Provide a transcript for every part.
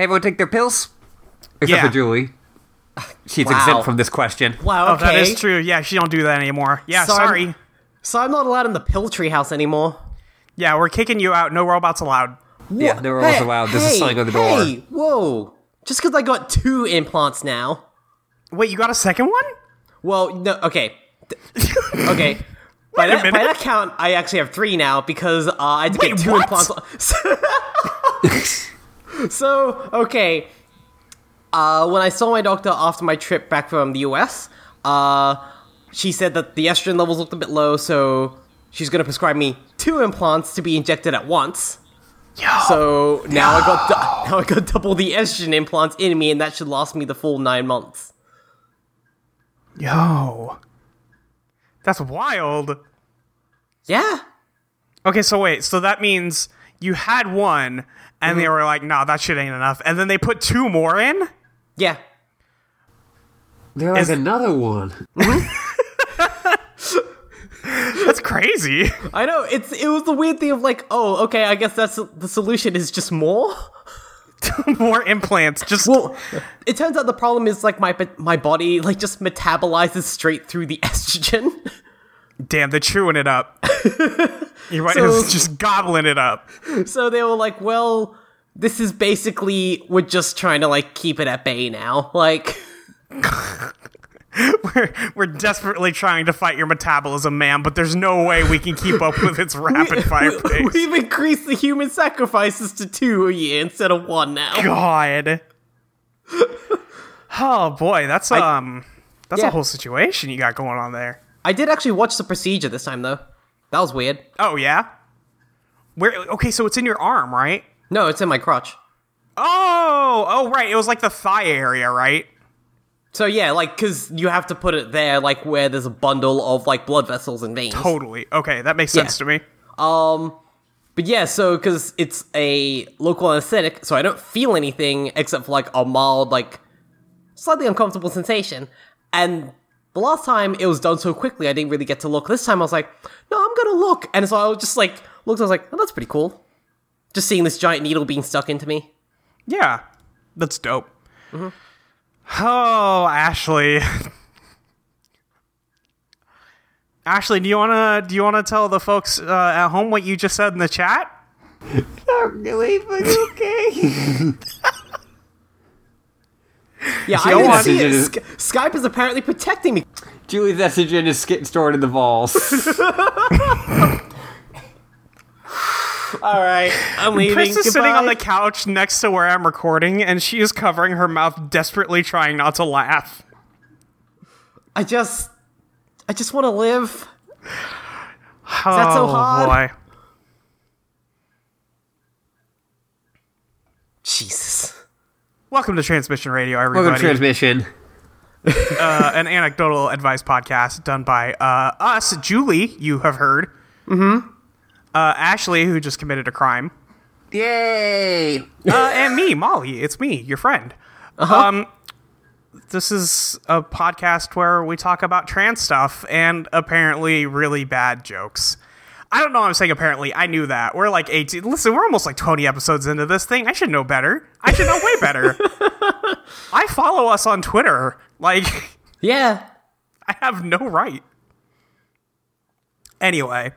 Can everyone take their pills? Except Yeah. for Julie. She's Wow. exempt from this question. Wow, Oh, that is true. Yeah, she don't do that anymore. Yeah, So I'm- sorry. So I'm not allowed in the pill tree house anymore. Yeah, we're kicking you out. No robots allowed. Yeah, Wha- no rules allowed. There's a hey, sign on the door. Hey, whoa. Just because I got two implants now. Wait, you got a second one? Well, no, okay. Okay. By that, by that count, I actually have three now because uh, I had to Wait, get two what? implants. so, okay. Uh, when I saw my doctor after my trip back from the US, uh, she said that the estrogen levels looked a bit low, so she's gonna prescribe me two implants to be injected at once. So now I got du- now I got double the estrogen implants in me, and that should last me the full nine months. Yo. That's wild. Yeah. Okay, so wait, so that means you had one and Mm-hmm. they were like, "No, that shit ain't enough." And then they put two more in? Yeah. There's Is- another one. That's crazy. I know it's it was the weird thing of like, oh, okay, I guess that's the solution is just more. more implants. Just Well, it turns out the problem is like my my body like just metabolizes straight through the estrogen. Damn, they're chewing it up. You're right, So- just gobbling it up. so they were like, well, this is basically we're just trying to like keep it at bay now. Like, We're, we're desperately trying to fight your metabolism, man, but there's no way we can keep up with its rapid fire we, pace. we've increased the human sacrifices to two a year instead of one now. God. Oh boy, that's um that's Yeah. a whole situation you got going on there. I did actually watch the procedure this time though. That was weird. Oh yeah? Where okay, so it's in your arm, right? No, it's in my crotch. Oh, oh right. It was like the thigh area, right? So yeah, like because you have to put it there, like where there's a bundle of like blood vessels and veins. Totally. Okay, that makes sense Yeah. to me. Um, but yeah, so because it's a local anesthetic, so I don't feel anything except for like a mild, like slightly uncomfortable sensation. And the last time it was done so quickly, I didn't really get to look. This time I was like, no, I'm gonna look. And so I was just like looked. I was like, oh, that's pretty cool. Just seeing this giant needle being stuck into me. Yeah. That's dope. Oh, Ashley. Ashley, do you wanna do you wanna tell the folks uh, at home what you just said in the chat? Not really, but okay. Yeah, See, I didn't see it. Sk- Skype is apparently protecting me. Julie's estrogen is getting stored in the balls. All right, I'm leaving. Chris is sitting on the couch next to where I'm recording, and she is covering her mouth, desperately trying not to laugh. I just, I just want to live. Oh, that so oh, hard? boy. Jesus. Welcome to Transmission Radio, everybody. Welcome to transmission. uh, an anecdotal advice podcast done by uh, us, Julie, you have heard. Mm-hmm. Uh, Ashley, who just committed a crime. Yay! uh, and me, Molly. It's me, your friend. Um, this is a podcast where we talk about trans stuff and apparently really bad jokes. I don't know. I'm saying apparently. I knew that. We're like 18. Listen, we're almost like 20 episodes into this thing. I should know better. I should know way better. I follow us on Twitter. Like, Yeah. I have no right. Anyway,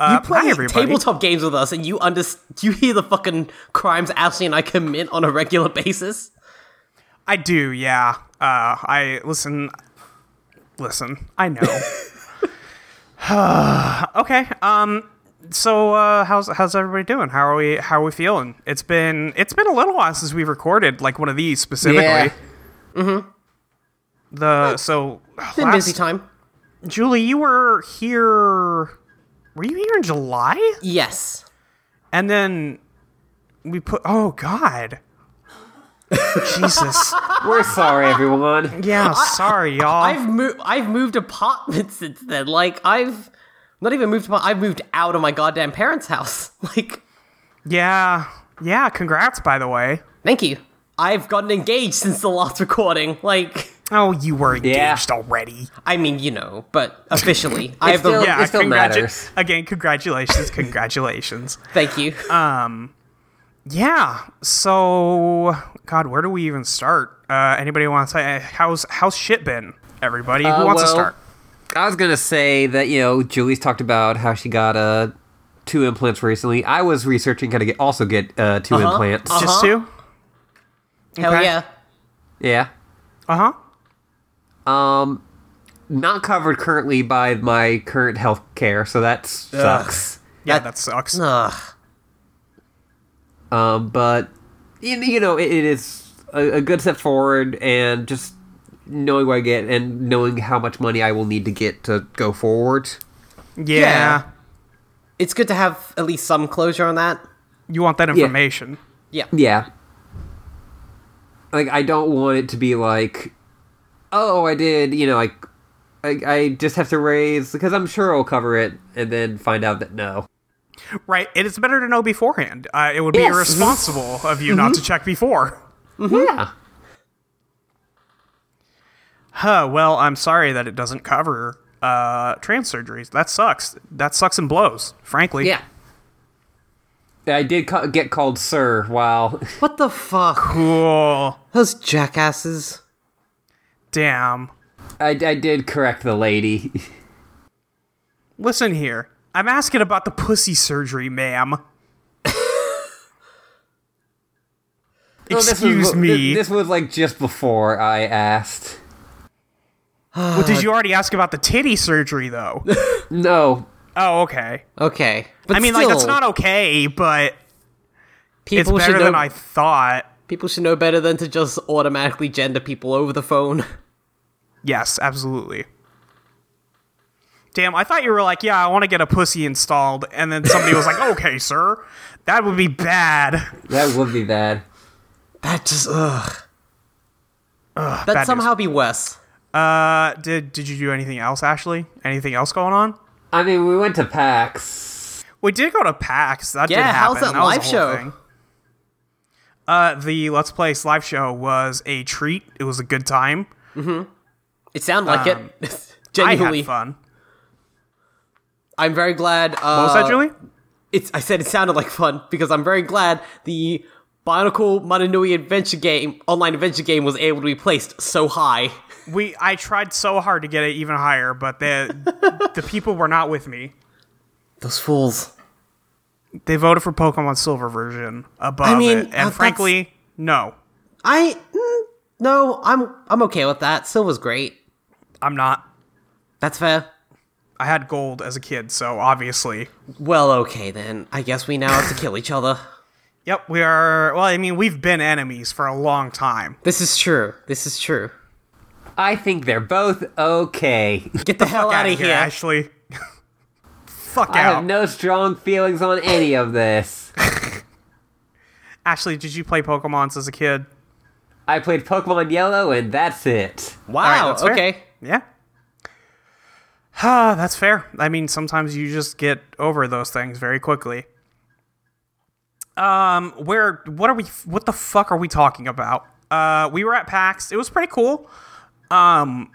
uh, You play tabletop games with us, and you under you hear the fucking crimes Ashley and I commit on a regular basis. I do, yeah. Uh, I listen. Listen, I know. okay. Um. So, uh, how's how's everybody doing? How are we? How are we feeling? It's been it's been a little while since we've recorded like one of these specifically. Yeah. The so Been last- busy time. Julie, you were here. Were you here in July? Yes. And then we put. Oh God. Jesus. We're sorry, everyone. Yeah. Sorry, y'all. I've moved. I've moved apartments since then. Like I've not even moved. apart- I've moved out of my goddamn parents' house. Like, yeah. Yeah. Congrats, by the way. thank you. I've gotten engaged since the last recording. Like, Oh, you were Yeah. engaged already. I mean, you know, but officially, I have the. still- Yeah, It still congratu- matters. Again, congratulations, congratulations. Thank you. Um. Yeah, so God, where do we even start? Uh, anybody want to say how's how's shit been? Everybody, who Uh, wants to start? I was gonna say that you know Julie's talked about how she got uh two implants recently. I was researching how to get also get uh 2 Uh-huh. implants. Uh-huh. Just two? Hell Okay. yeah. Yeah. Uh huh. Um, not covered currently by my current health care, so that sucks. Yeah, That- that, sucks. Ugh. Um, but you, you know, it, it is a, a good step forward, and just knowing what I get and knowing how much money I will need to get to go forward. Yeah. Yeah. It's good to have at least some closure on that. You want that information. Yeah. Yeah. Like I don't want it to be like, oh, I did, you know, like I, I just have to raise because I'm sure I'll cover it, and then find out that no. Right. It is better to know beforehand. Uh, it would be Yes. irresponsible of you not to check before. Yeah. Huh, well, I'm sorry that it doesn't cover uh, trans surgeries. That sucks. That sucks and blows, frankly. Yeah. I did ca- get called sir Wow. What the fuck? Cool. Those jackasses. Damn. I, I did correct the lady. Listen here. I'm asking about the pussy surgery, ma'am. No, this was- Excuse me. This, this was like just before I asked. well, did you already ask about the titty surgery, though? No. oh, okay. Okay. But I mean, still, like, that's not okay, but it's people should better know, than I thought. People should know better than to just automatically gender people over the phone. Yes, absolutely. Damn, I thought you were like, yeah, I want to get a pussy installed, and then somebody was like, okay, sir, that would be bad. That would be bad. That just ugh. Ugh, That bad somehow be worse. Uh, did did you do anything else, Ashley? Anything else going on? I mean, we went to PAX. We did go to PAX. That Yeah, did how's happen. that was live a whole show? thing. Uh, the Let's Play live show was a treat. It was a good time. Mhm. It sounded like it. I Genuinely, had fun. I'm very glad. Uh, What was that, Julie? It's. I said it sounded like fun because I'm very glad the Bionicle Mata Nui adventure game, online adventure game, was able to be placed so high. We I tried so hard to get it even higher, but the the people were not with me. Those fools. They voted for Pokemon Silver version above I mean, it, uh, and that's- frankly, no, I mm, no. I'm I'm okay with that. Silver's great. I'm not. That's fair. I had gold as a kid, so obviously, Well, okay then. I guess we now have to kill each other. yep, we are. Well, I mean, we've been enemies for a long time. This is true. This is true. I think they're both okay. Get the, hell out of here. Ashley. Fuck I out, I have no strong feelings on any of this. Ashley. Did you play Pokemon's as a kid? I played Pokemon Yellow, and that's it. Wow. All right, that's fair. okay. Yeah. Ah, that's fair. I mean, sometimes you just get over those things very quickly. Um, where what are we what the fuck are we talking about? Uh, we were at PAX. It was pretty cool. Um,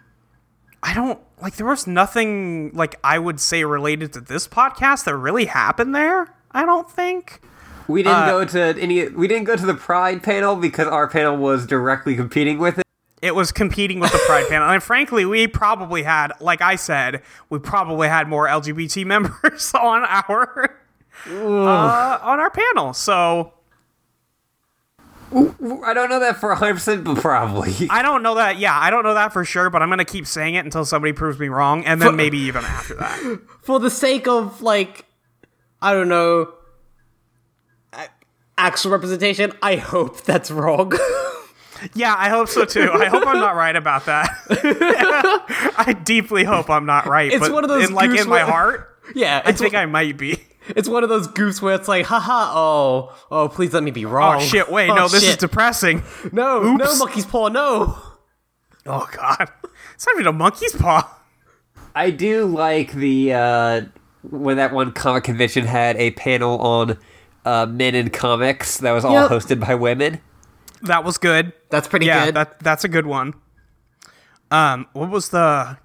I don't like there was nothing like I would say related to this podcast that really happened there. I don't think. We didn't Uh, go to any. We didn't go to the Pride panel because our panel was directly competing with it. It was competing with the Pride panel. And frankly, we probably had, like I said, we probably had more LGBT members on our uh, on our panel. So I don't know that for 100, percent but probably. I don't know that. Yeah, I don't know that for sure. But I'm gonna keep saying it until somebody proves me wrong, and then maybe even after that. For the sake of like, I don't know, actual representation, I hope that's wrong. Yeah, I hope so too. I hope I'm not right about that. I deeply hope I'm not right. It's but one of those in, like in my wa- heart. yeah, I it's think one, I might be. it's one of those goofs where it's like, haha, oh, oh, please let me be wrong. Oh shit! Wait, Oh, no, this is depressing. no, no, monkey's paw, no. Oh god, it's not even a monkey's paw. I do like the uh, when that one comic convention had a panel on uh, men in comics that was all Yep. hosted by women. That was good. That's pretty yeah, good. that that's a good one. Um, what was the?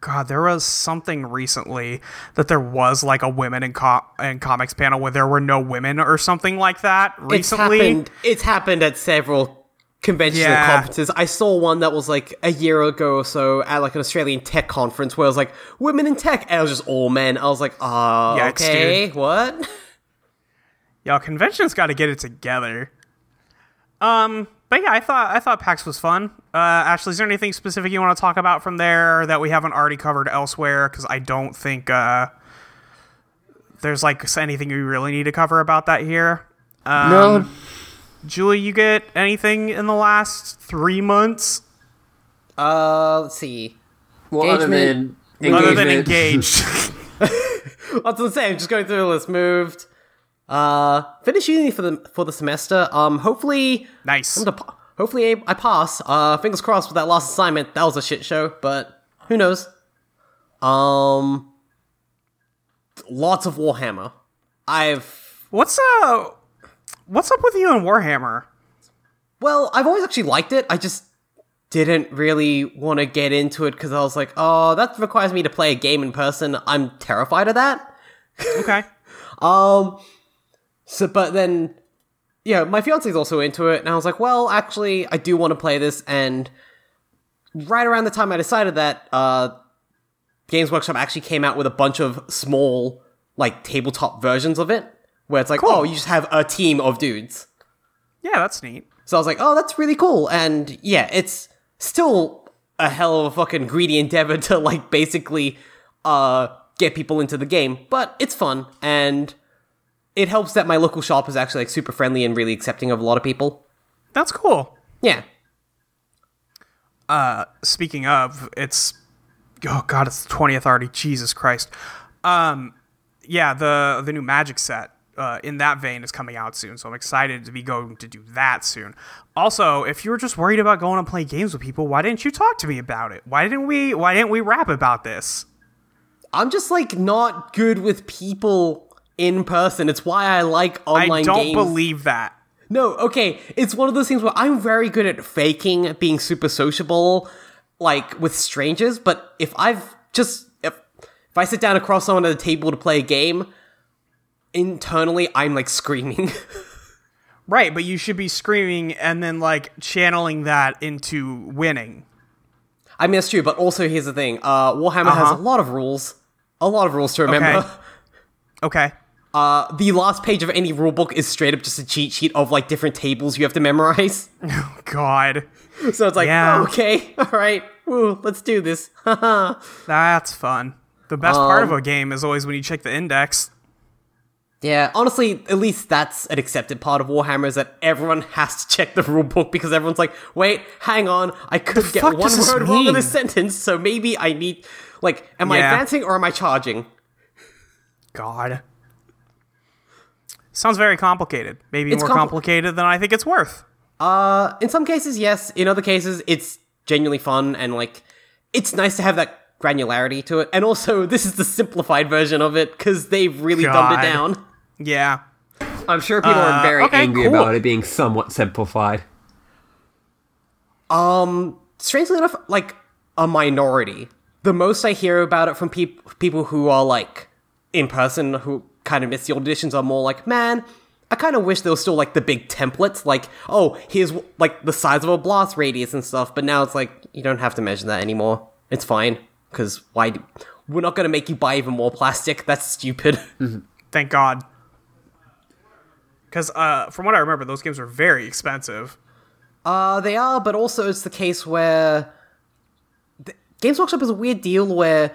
God, there was something recently that there was like a women in co- in comics panel where there were no women or something like that. it's Recently, happened. It's happened at several conventions Yeah. and conferences. I saw one that was like a year ago or so at like an Australian tech conference where it was like women in tech, and it was just all men. I was like, Yikes, okay, what? Y'all, convention's got to get it together. Um, but yeah, I thought I thought PAX was fun. Uh, Ashley, is there anything specific you want to talk about from there that we haven't already covered elsewhere? Because I don't think uh, there's like anything we really need to cover about that here. Um, no, Julie, you get anything in the last three months Uh, let's see. well, other than engagement- other than engagement. I engaged? was gonna say, I'm just going through the list. Moved. Uh, finished uni for the for the semester. Um, hopefully, nice. Gonna- hopefully I, I pass. Uh, fingers crossed with that last assignment. That was a shit show, but who knows? Um, lots of Warhammer. I've What's uh, what's up with you and Warhammer? well, I've always actually liked it. I just didn't really want to get into it because I was like, oh, that requires me to play a game in person. I'm terrified of that. Okay. Um, so, but then, yeah, my fiance's also into it, and I was like, well, actually, I do want to play this, and right around the time I decided that, uh, Games Workshop actually came out with a bunch of small, like, tabletop versions of it, where it's like, Cool. oh, you just have a team of dudes. Yeah, that's neat. So I was like, oh, that's really cool, and yeah, it's still a hell of a fucking greedy endeavor to, like, basically, uh, get people into the game, but it's fun, and it helps that my local shop is actually like super friendly and really accepting of a lot of people. That's cool. Yeah. Uh, speaking of, it's oh god, it's the twentieth already. Jesus Christ. Um, yeah, the the new Magic set uh, in that vein is coming out soon, so I'm excited to be going to do that soon. Also, if you were just worried about going to play games with people, why didn't you talk to me about it? Why didn't we? Why didn't we rap about this? I'm just like not good with people in person. It's why I like online I don't games. believe that. No, okay. It's one of those things where I'm very good at faking being super sociable, like with strangers. But if I've just if if I sit down across someone at a table to play a game, internally I'm like screaming. Right, but you should be screaming and then like channeling that into winning. I mean that's true, but also here's the thing: uh, Warhammer has Uh-huh. a lot of rules, a lot of rules to remember. Okay. Okay. Uh, the last page of any rulebook is straight up just a cheat sheet of like different tables you have to memorize. Oh God, So it's like, Yeah. oh, okay, all right, woo, let's do this. That's fun. The best part of Um, a game is always when you check the index. Yeah, honestly, at least that's an accepted part of Warhammer is that everyone has to check the rulebook because everyone's like, wait, hang on, I could get one word wrong in this sentence, so maybe I need, like, am I advancing or am I charging? God. Sounds very complicated. Maybe It's more compli- complicated than I think it's worth. Uh, in some cases, yes. In other cases, it's genuinely fun and like it's nice to have that granularity to it. And also, this is the simplified version of it because they've really dumbed it down. Yeah. I'm sure people are Uh, very okay, angry cool. about it being somewhat simplified. Um, strangely enough, like a minority. The most I hear about it from peop- people who are like in person who kind of miss the old editions are more like, man. I kind of wish there was still like the big templates, like, oh, here's like the size of a blast radius and stuff. But now it's like you don't have to measure that anymore. It's fine because why? Do- we're not gonna make you buy even more plastic. That's stupid. Thank God. Because uh, from what I remember, those games were very expensive. Uh, they are, but also it's the case where the, Games Workshop is a weird deal where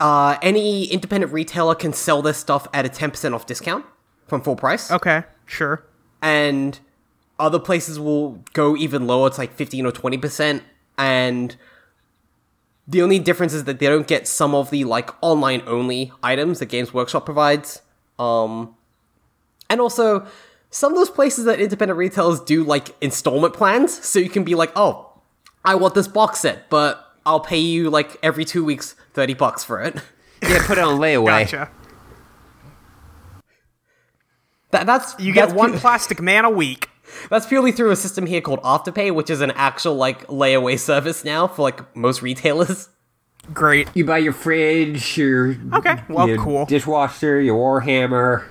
uh, any independent retailer can sell their stuff at a 10% off discount from full price, Okay, sure. and other places will go even lower. It's like 15 or 20%, and the only difference is that they don't get some of the like online only items that Games Workshop provides. Um, and also, some of those places that independent retailers do like installment plans, so you can be like, oh, I want this box set, but I'll pay you like every two weeks 30 bucks for it. Yeah, put it on layaway. Gotcha. That, that's You get that's one pu- plastic man a week. that's purely through a system here called Afterpay, which is an actual like layaway service now for like most retailers. Great. You buy your fridge, your Okay, well, your cool. dishwasher, your Warhammer.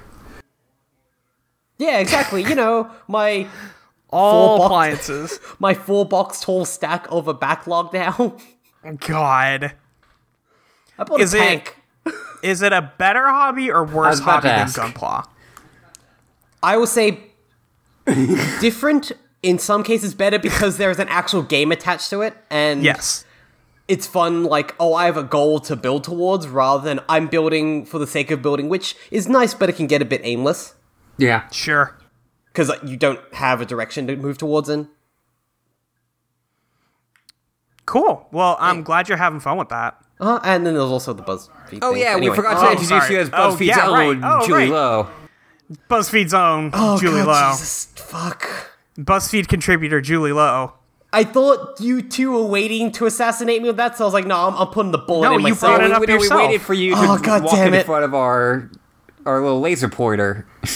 Yeah, exactly. you know, my All box- appliances. my four box tall stack of a backlog now. God. I bought Is a it- tank. Is it a better hobby or worse hobby than ask. Gunpla? I will say different. In some cases, better because there's an actual game attached to it, and Yes. it's fun. Like, oh, I have a goal to build towards, rather than I'm building for the sake of building, which is nice, but it can get a bit aimless Yeah. Sure. because you don't have a direction to move towards in. Cool. Well, I'm glad you're having fun with that. Uh, and then there's also the BuzzFeed. Oh thing. yeah, Anyway. we forgot Oh, to introduce sorry. you as Oh, BuzzFeed's yeah, right. own Oh, Julie right. Lowe. BuzzFeed's own Oh Julie God, Lowe. Jesus, fuck. BuzzFeed contributor Julie Lowe. I thought you two were waiting to assassinate me with that, so I was like, no, I'm, I'm putting the bullet No, in you myself. brought it up we, no, we yourself. waited for you to Oh, God walk damn in it. front of our our little laser pointer.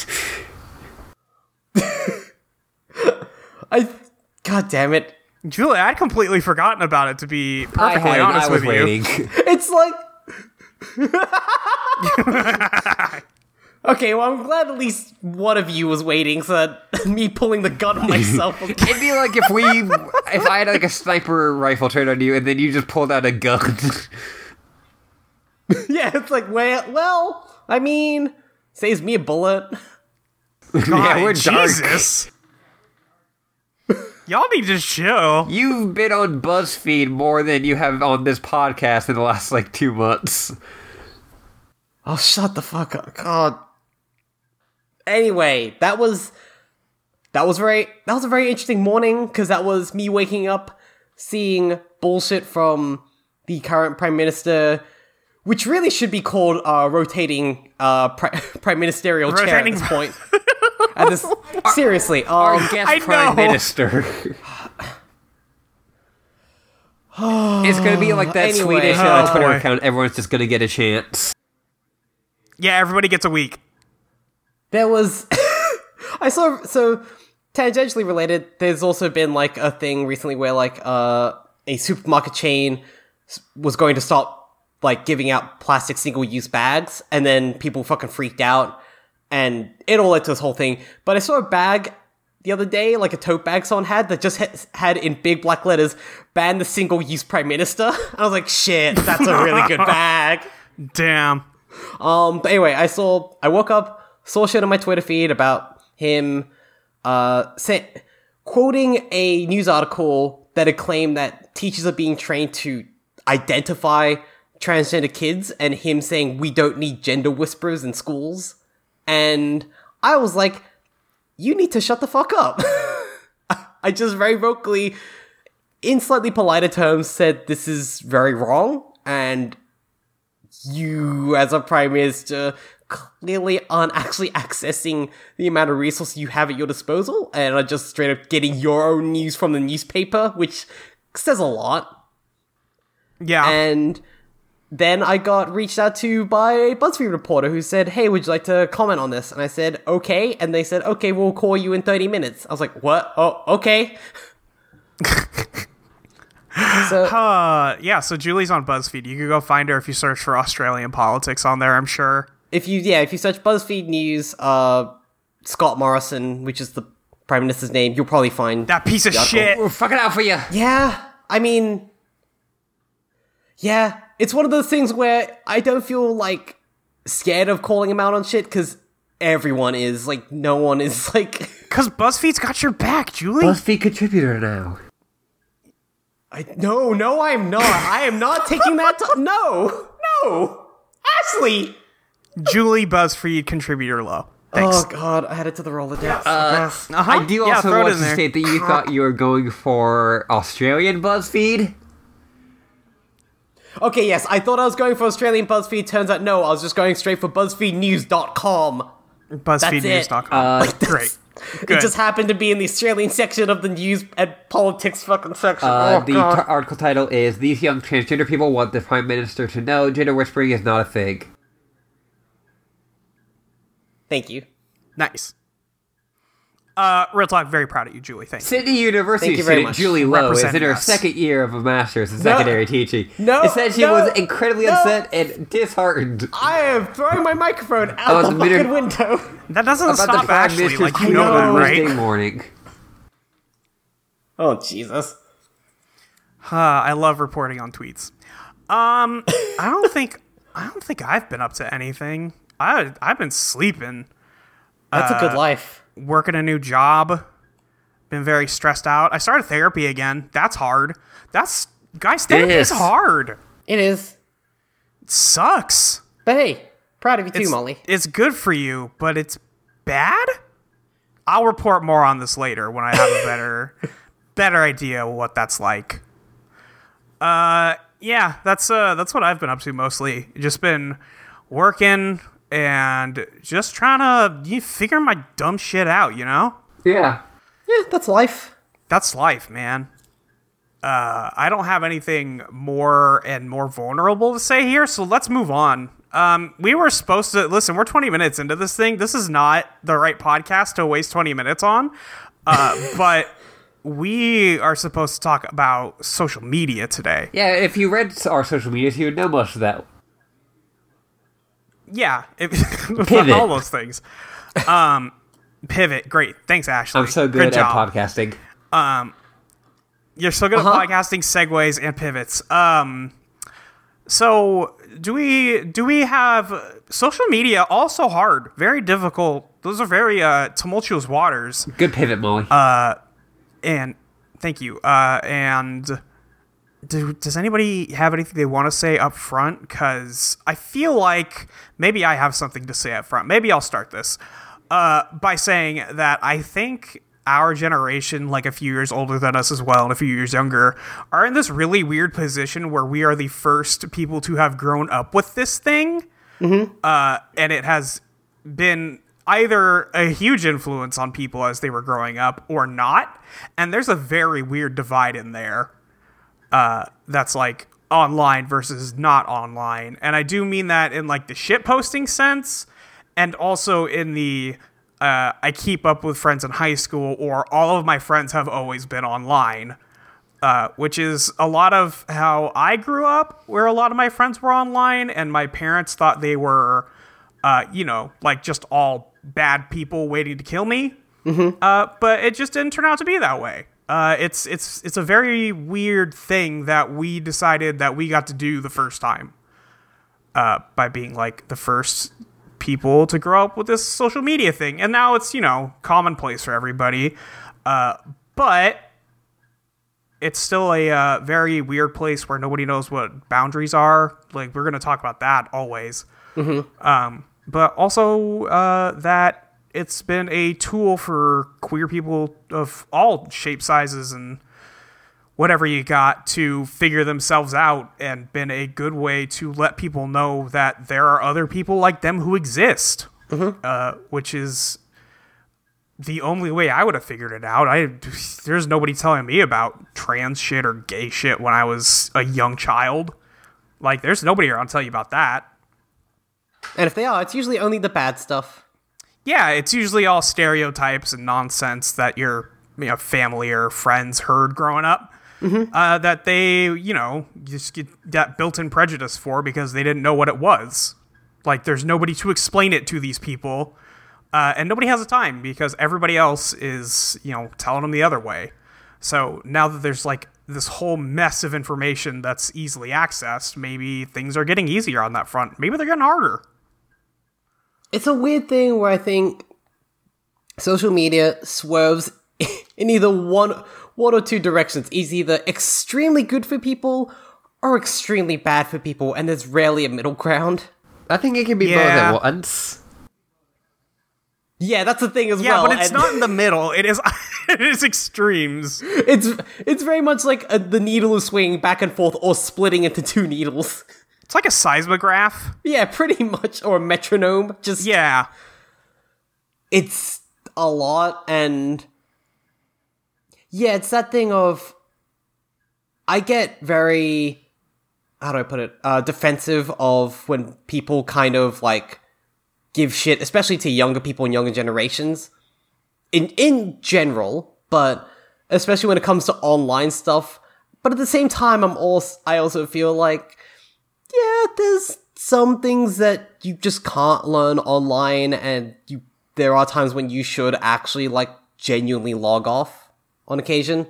I, God damn it. Julie, I'd completely forgotten about it. To be I perfectly had, honest I was with waiting. you. It's like. okay, well, I'm glad at least one of you was waiting, so that me pulling the gun on myself. was- It'd be like if we, if I had like a sniper rifle turned on you, and then you just pulled out a gun. yeah, it's like, well, well, I mean, saves me a bullet. yeah, we're dark. Jesus. Y'all need to chill. You've been on BuzzFeed more than you have on this podcast in the last like two months. Oh, shut the fuck up. God. Anyway, that was that was very that was a very interesting morning because that was me waking up seeing bullshit from the current prime minister, which really should be called uh, rotating uh, pri- prime ministerial chair at this point. at this seriously, Our um, guest I prime know. minister. it's gonna be like that Anyway. Swedish uh, Oh, Twitter boy. account. Everyone's just gonna get a chance. Yeah, everybody gets a week. there was I saw so tangentially related. There's also been like a thing recently where like uh, a supermarket chain s- was going to stop like giving out plastic single use bags, and then people fucking freaked out, and it all led to this whole thing. But I saw a bag the other day, like a tote bag someone had that just had, had in big black letters "ban the single use prime minister." I was like, shit, that's a really good bag. Damn. Um, but anyway, I saw, I woke up, saw shit on my Twitter feed about him, uh, say, quoting a news article that had claimed that teachers are being trained to identify transgender kids, and him saying we don't need gender whisperers in schools. And I was like, you need to shut the fuck up. I just very vocally, in slightly politer terms, said this is very wrong, and you as a prime minister clearly aren't actually accessing the amount of resources you have at your disposal and are just straight up getting your own news from the newspaper, which says a lot. Yeah. And then I got reached out to by a BuzzFeed reporter who said, Hey, would you like to comment on this? And I said, Okay. And they said, Okay, we'll call you in 30 minutes. I was like, What? Oh, okay. so, uh, yeah, so Julie's on BuzzFeed. You can go find her if you search for Australian politics on there, I'm sure. if you yeah if you search buzzfeed news uh scott morrison which is the prime minister's name you'll probably find That piece of shit. We're fucking out for you. yeah i mean yeah it's one of those things where i don't feel like scared of calling him out on shit because everyone is like no one is like Because BuzzFeed's got your back, Julie. BuzzFeed contributor now. I, no no i'm not i am not taking that to, no no ashley Julie BuzzFeed contributor Lowe. Thanks. oh god i had it to the rolodex Uh-huh. I do also throw it want to there. state that you thought you were going for Australian BuzzFeed. Okay, yes, I thought I was going for Australian BuzzFeed. Turns out, no, I was just going straight for BuzzFeedNews.com. BuzzFeedNews.com. Uh, Great. Good. It just happened to be in the Australian section of the news and politics fucking section. Uh, oh, the t- article title is "These young transgender people want the prime minister to know gender whispering is not a thing." Thank you. nice. Uh, real talk, very proud of you, Julie. Thanks. Sydney University Thank you very student much. Julie Lowe is in her us. second year of a master's in secondary teaching. no, it said she no, was incredibly no. upset and disheartened I am throwing my microphone out the the fucking window. That doesn't about the stop prime Ashley. minister's Like, you tweet know on that, Wednesday right? morning. Oh Jesus. Uh, I love reporting on tweets. Um, I don't think I don't think I've been up to anything. I I've been sleeping, That's a good life. Working a new job, been very stressed out. I started therapy again. That's hard. That's guys, therapy is is. hard. It is. It sucks. But hey, proud of you too, It's, Molly. it's good for you, but it's bad. I'll report more on this later when I have a better better idea what that's like. Uh yeah, that's uh that's what I've been up to mostly. Just been working and just trying to you figure my dumb shit out, you know? Yeah. Yeah, that's life. That's life, man. Uh, I don't have anything more and more vulnerable to say here, so let's move on. Um, we were supposed to listen. We're 20 minutes into this thing. This is not the right podcast to waste 20 minutes on, uh, but we are supposed to talk about social media today. Yeah, if you read our social medias, you would know most of that. Yeah, it, all those things. Um, pivot, great. Thanks, Ashley. I'm so good, at job. podcasting. You're so good Uh-huh. at podcasting, segues, and pivots. Um, so do we do we have social media? Also hard, very difficult. Those are very uh, tumultuous waters. Good pivot, Molly. And thank you. Uh, and do, does anybody have anything they want to say up front? Because I feel like maybe I have something to say up front. Maybe I'll start this uh, by saying that I think our generation, like a few years older than us as well, and a few years younger, are in this really weird position where we are the first people to have grown up with this thing. Uh, and it has been either a huge influence on people as they were growing up or not. And there's a very weird divide in there uh, that's like online versus not online. And I do mean that in like the shit posting sense and also in the uh, I keep up with friends in high school or all of my friends have always been online. Uh, which is a lot of how I grew up, where a lot of my friends were online, and my parents thought they were, uh, you know, like just all bad people waiting to kill me. Uh, but it just didn't turn out to be that way. Uh, it's it's it's a very weird thing that we decided that we got to do the first time, uh, by being like the first people to grow up with this social media thing, and now it's you know commonplace for everybody. Uh, but it's still a uh, very weird place where nobody knows what boundaries are. Like we're gonna talk about that always. Um, but also uh, that it's been a tool for queer people of all shape sizes and whatever you got to figure themselves out and been a good way to let people know that there are other people like them who exist uh, which is the only way I would have figured it out. I there's nobody telling me about trans shit or gay shit when I was a young child. Like there's nobody around to tell you about that. And if they are, it's usually only the bad stuff. Yeah, it's usually all stereotypes and nonsense that your you know, family or friends heard growing up. Uh, that they, you know, just get that built-in prejudice for because they didn't know what it was. Like, there's nobody to explain it to these people, uh, and nobody has the time because everybody else is, you know, telling them the other way. So now that there's like this whole mess of information that's easily accessed, maybe things are getting easier on that front. Maybe they're getting harder. It's a weird thing where I think social media swerves in either one one or two directions. It's either extremely good for people or extremely bad for people, and there's rarely a middle ground. I think it can be Yeah. both at once. Yeah, that's the thing as Yeah, well. but it's and not in the middle. It is it is extremes. It's it's very much like a, the needle is swinging back and forth or splitting into two needles. It's like a seismograph. Yeah, pretty much, or a metronome. Just Yeah. it's a lot and yeah it's that thing of i get very how do i put it uh defensive of when people kind of like give shit especially to younger people and younger generations in in general but especially when it comes to online stuff but at the same time i'm also i also feel like yeah, there's some things that you just can't learn online, and you there are times when you should actually like genuinely log off on occasion.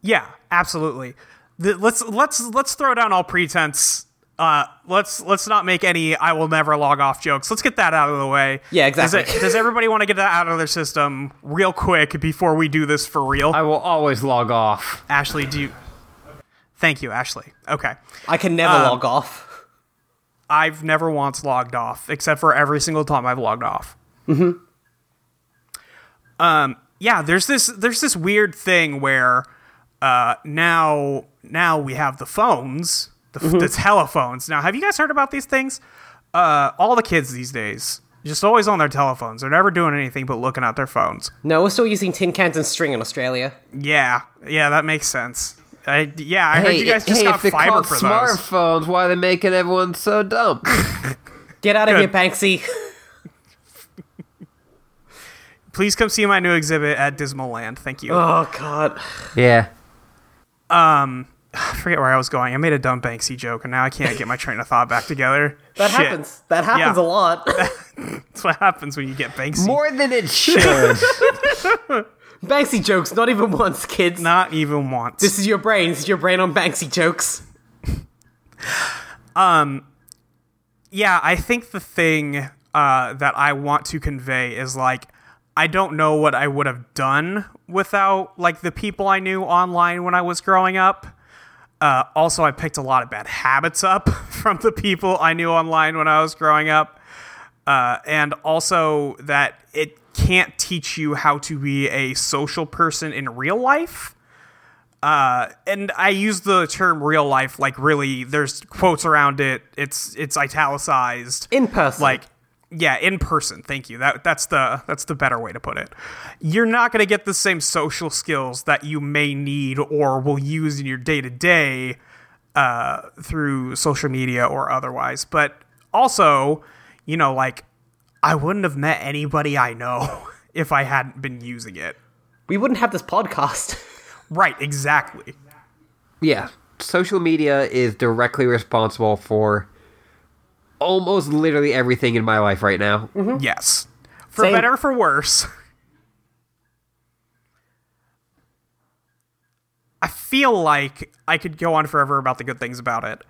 Yeah, absolutely. The, let's let's let's throw down all pretense. Uh, let's let's not make any "I will never log off" jokes. Let's get that out of the way. Yeah, Does, exactly. it, does everybody want to get that out of their system real quick before we do this for real? I will always log off. Ashley, do you? Thank you, Ashley. Okay, I can never Um, log off. I've never once logged off, except for every single time I've logged off. Mm-hmm. Um. Yeah. There's this. There's this weird thing where, uh, now now we have the phones, the, the telephones. Now, have you guys heard about these things? Uh, all the kids these days just always on their telephones. They're never doing anything but looking at their phones. No, we're still using tin cans and string in Australia. Yeah. Yeah. That makes sense. I, yeah, I heard you guys just hey, got if they're fiber called for those. smartphones, why are they making everyone so dumb? Get out of Good. here, Banksy. Please come see my new exhibit at Dismaland. Thank you. Oh god. yeah. Um, I forget where I was going. I made a dumb Banksy joke, and now I can't get my train of thought back together. That Shit. happens. That happens Yeah. a lot. That's what happens when you get Banksy. More than it should. Banksy jokes, not even once, kids. Not even once. This is your brain. This is your brain on Banksy jokes. Um, yeah, I think the thing uh, that I want to convey is like I don't know what I would have done without like the people I knew online when I was growing up. Uh, also, I picked a lot of bad habits up from the people I knew online when I was growing up, uh, and also that it can't teach you how to be a social person in real life. Uh, and I use the term "real life" like really. There's quotes around it. It's it's italicized. In person. Like, yeah, in person. Thank you. That that's the that's the better way to put it. You're not going to get the same social skills that you may need or will use in your day to day through social media or otherwise. But also, you know, like I wouldn't have met anybody I know if I hadn't been using it. we wouldn't have this podcast. Right, exactly. yeah. Social media is directly responsible for almost literally everything in my life right now. Mm-hmm. Mm-hmm. Yes. For Same. better or for worse. I feel like I could go on forever about the good things about it.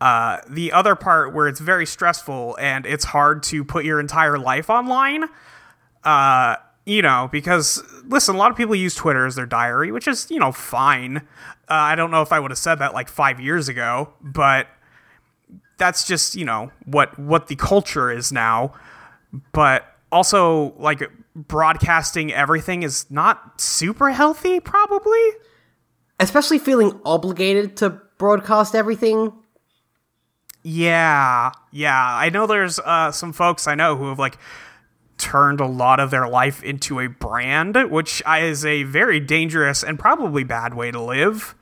Uh, the other part where it's very stressful and it's hard to put your entire life online, uh, you know, because listen, a lot of people use Twitter as their diary, which is, you know, fine. Uh, I don't know if I would have said that like five years ago, but that's just, you know, what what the culture is now. But also, like broadcasting everything is not super healthy, probably. Especially feeling obligated to broadcast everything. Yeah, yeah. I know there's uh, some folks I know who have like turned a lot of their life into a brand, which is a very dangerous and probably bad way to live.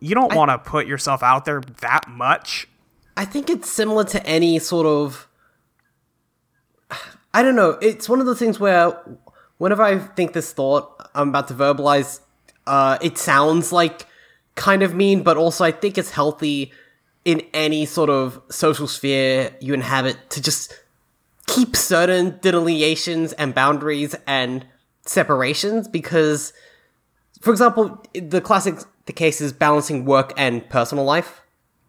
You don't want to put yourself out there that much. I think it's similar to any sort of. I don't know. It's one of those things where whenever I think this thought I'm about to verbalize, uh, it sounds like kind of mean, but also I think it's healthy in any sort of social sphere you inhabit to just keep certain delineations and boundaries and separations because, for example, the classic the case is balancing work and personal life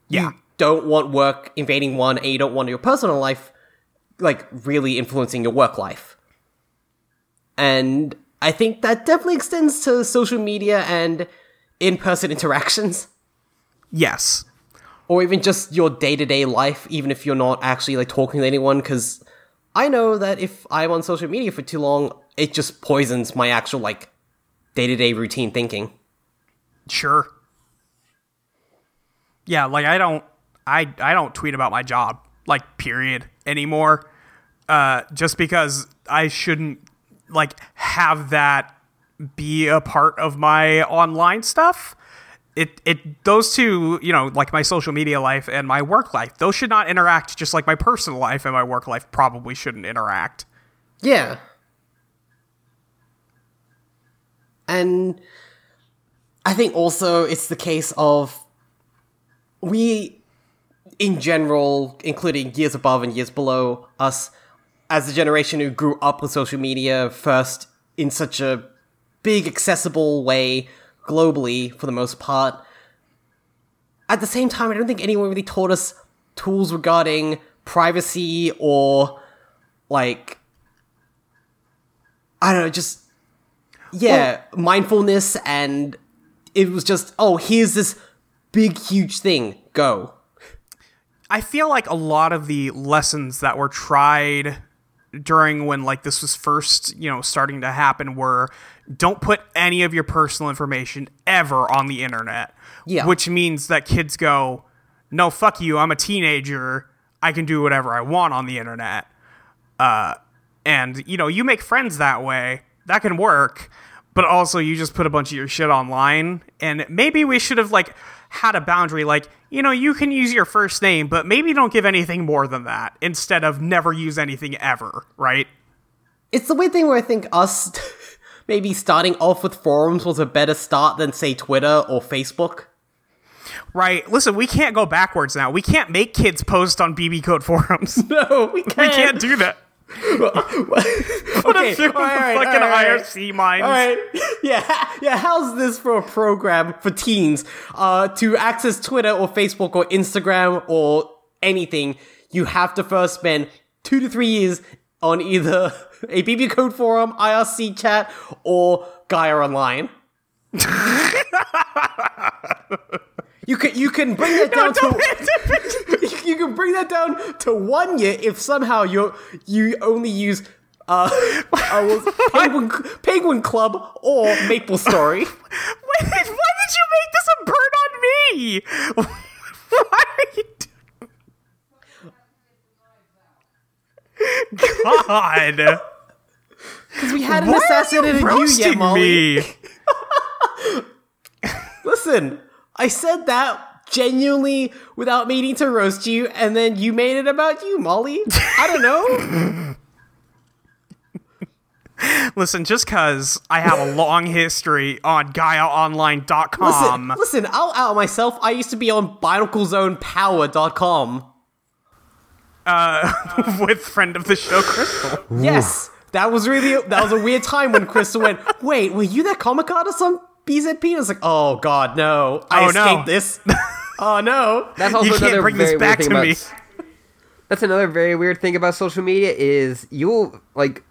Yeah. you don't want work invading one and you don't want your personal life like really influencing your work life and i think that definitely extends to social media and in-person interactions Yes. Or even just your day-to-day life even if you're not actually like talking to anyone because i know that if i'm on social media for too long it just poisons my actual like day-to-day routine thinking Sure. Yeah, like I don't I I don't tweet about my job, like period, anymore. Uh just because I shouldn't like have that be a part of my online stuff. It it those two, you know, like my social media life and my work life, those should not interact just like my personal life and my work life probably shouldn't interact. Yeah. And I think also it's the case of we, in general, including years above and years below us, as the generation who grew up with social media first in such a big, accessible way, globally for the most part. At the same time, I don't think anyone really taught us tools regarding privacy or like I don't know, just yeah, mindfulness and it was just oh, here's this big huge thing. Go. I feel like a lot of the lessons that were tried during when like this was first, you know, starting to happen were don't put any of your personal information ever on the internet. Yeah. Which means that kids go, "No, fuck you. I'm a teenager. I can do whatever I want on the internet." Uh and you know, you make friends that way. That can work. But also you just put a bunch of your shit online and maybe we should have like had a boundary like you know you can use your first name but maybe don't give anything more than that instead of never use anything ever right? It's the weird thing where I think us maybe starting off with forums was a better start than say Twitter or Facebook. right. Listen we can't go backwards now. We can't make kids post on bb code forums. No, we we can't. do that okay, through the fucking IRC minds. All right, yeah, yeah. How's this for a program for teens? Uh, to access Twitter or Facebook or Instagram or anything, you have to first spend two to three years on either a BB Code forum, IRC chat, or Gaia Online. You can you can bring that down to you can bring that down to one year if somehow you you only use uh, uh Penguin Penguin Club or Maple Story. Wait, why did you make this a burn on me why are you do- God, Because we hadn't why are you assassinated you, yet, Molly. me? Listen, I said that genuinely without meaning to roast you, and then you made it about you, Molly. I don't know. Listen, just because I have a long history on GaiaOnline.com. Listen, listen, I'll out myself. I used to be on BionicleZonePower.com. Uh, with friend of the show Crystal. Yes, that was really that was a weird time when Crystal went. Wait, were you that comic artist on BZP? I was like, oh god, no! I Oh, no. this. oh no! That's also You can't another bring this back to me. That's another very weird thing about social media is you'll like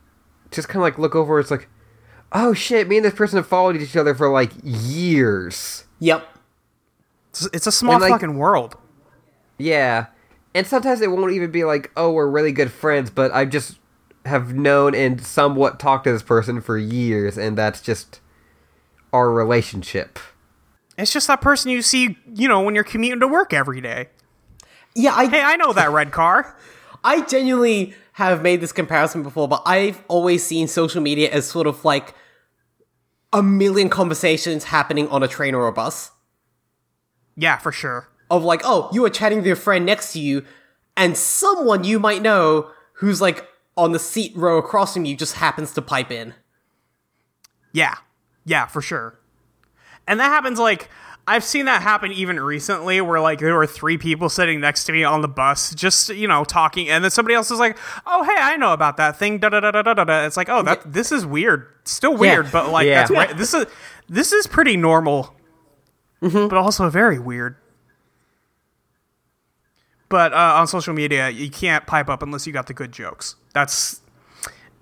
just kind of like look over. It's like, oh shit, me and this person have followed each other for like years. Yep. It's, it's a small And, like- fucking world. Yeah, and sometimes it won't even be like, oh, we're really good friends, but I just have known and somewhat talked to this person for years, and that's just our relationship. It's just that person you see, you know, when you're commuting to work every day. Yeah, I Hey, I know that red car. I genuinely have made this comparison before, but I've always seen social media as sort of like a million conversations happening on a train or a bus. Yeah, for sure. Of like, oh, you are chatting with your friend next to you, and someone you might know who's like on the seat row across from you just happens to pipe in. Yeah. Yeah, for sure. And that happens like I've seen that happen even recently where like there were three people sitting next to me on the bus just, you know, talking and then somebody else is like, "Oh, hey, I know about that thing." Da da da da da da. It's like, "Oh, that this is weird." Still weird, but like Yeah. that's right. This is this is pretty normal. But also very weird. But uh, on social media, you can't pipe up unless you got the good jokes. That's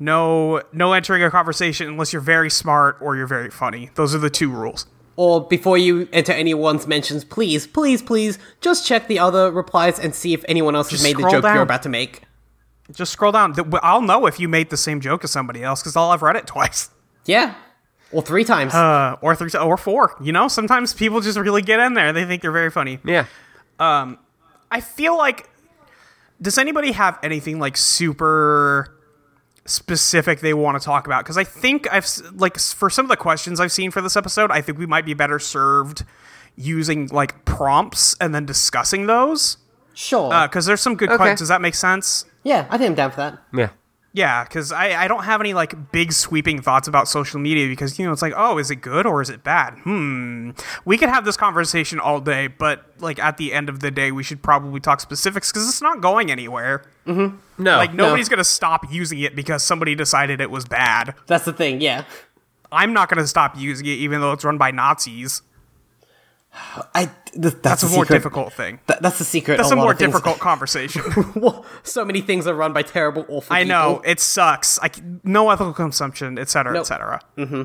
no no entering a conversation unless you're very smart or you're very funny. Those are the two rules. Or before you enter anyone's mentions, please, please, please, just check the other replies and see if anyone else has made the joke down. you're about to make. Just scroll down. I'll know if you made the same joke as somebody else because I'll have read it twice, Yeah. Or three times. uh, or three, or four. You know, sometimes people just really get in there. They think they're very funny. Yeah. Um, I feel like does anybody have anything like super specific they want to talk about? Because I think I've like for some of the questions I've seen for this episode, I think we might be better served using like prompts and then discussing those. sure. Uh, because there's some good Okay. questions. Does that make sense? yeah, I think I'm down for that. Yeah. Yeah, because I, I don't have any like big sweeping thoughts about social media because you know it's like oh is it good or is it bad? Hmm. We could have this conversation all day, but like at the end of the day, we should probably talk specifics because it's not going anywhere. No. Like nobody's gonna stop using it because somebody decided it was bad. That's the thing, yeah. I'm not going to stop using it, even though it's run by Nazis. I th- that's, That's a more secret- difficult thing. Th- that's the secret. That's a a more difficult conversation. Well, so many things are run by terrible, awful. I know it sucks. I c- no ethical consumption, etc., Nope. etc. Mm-hmm.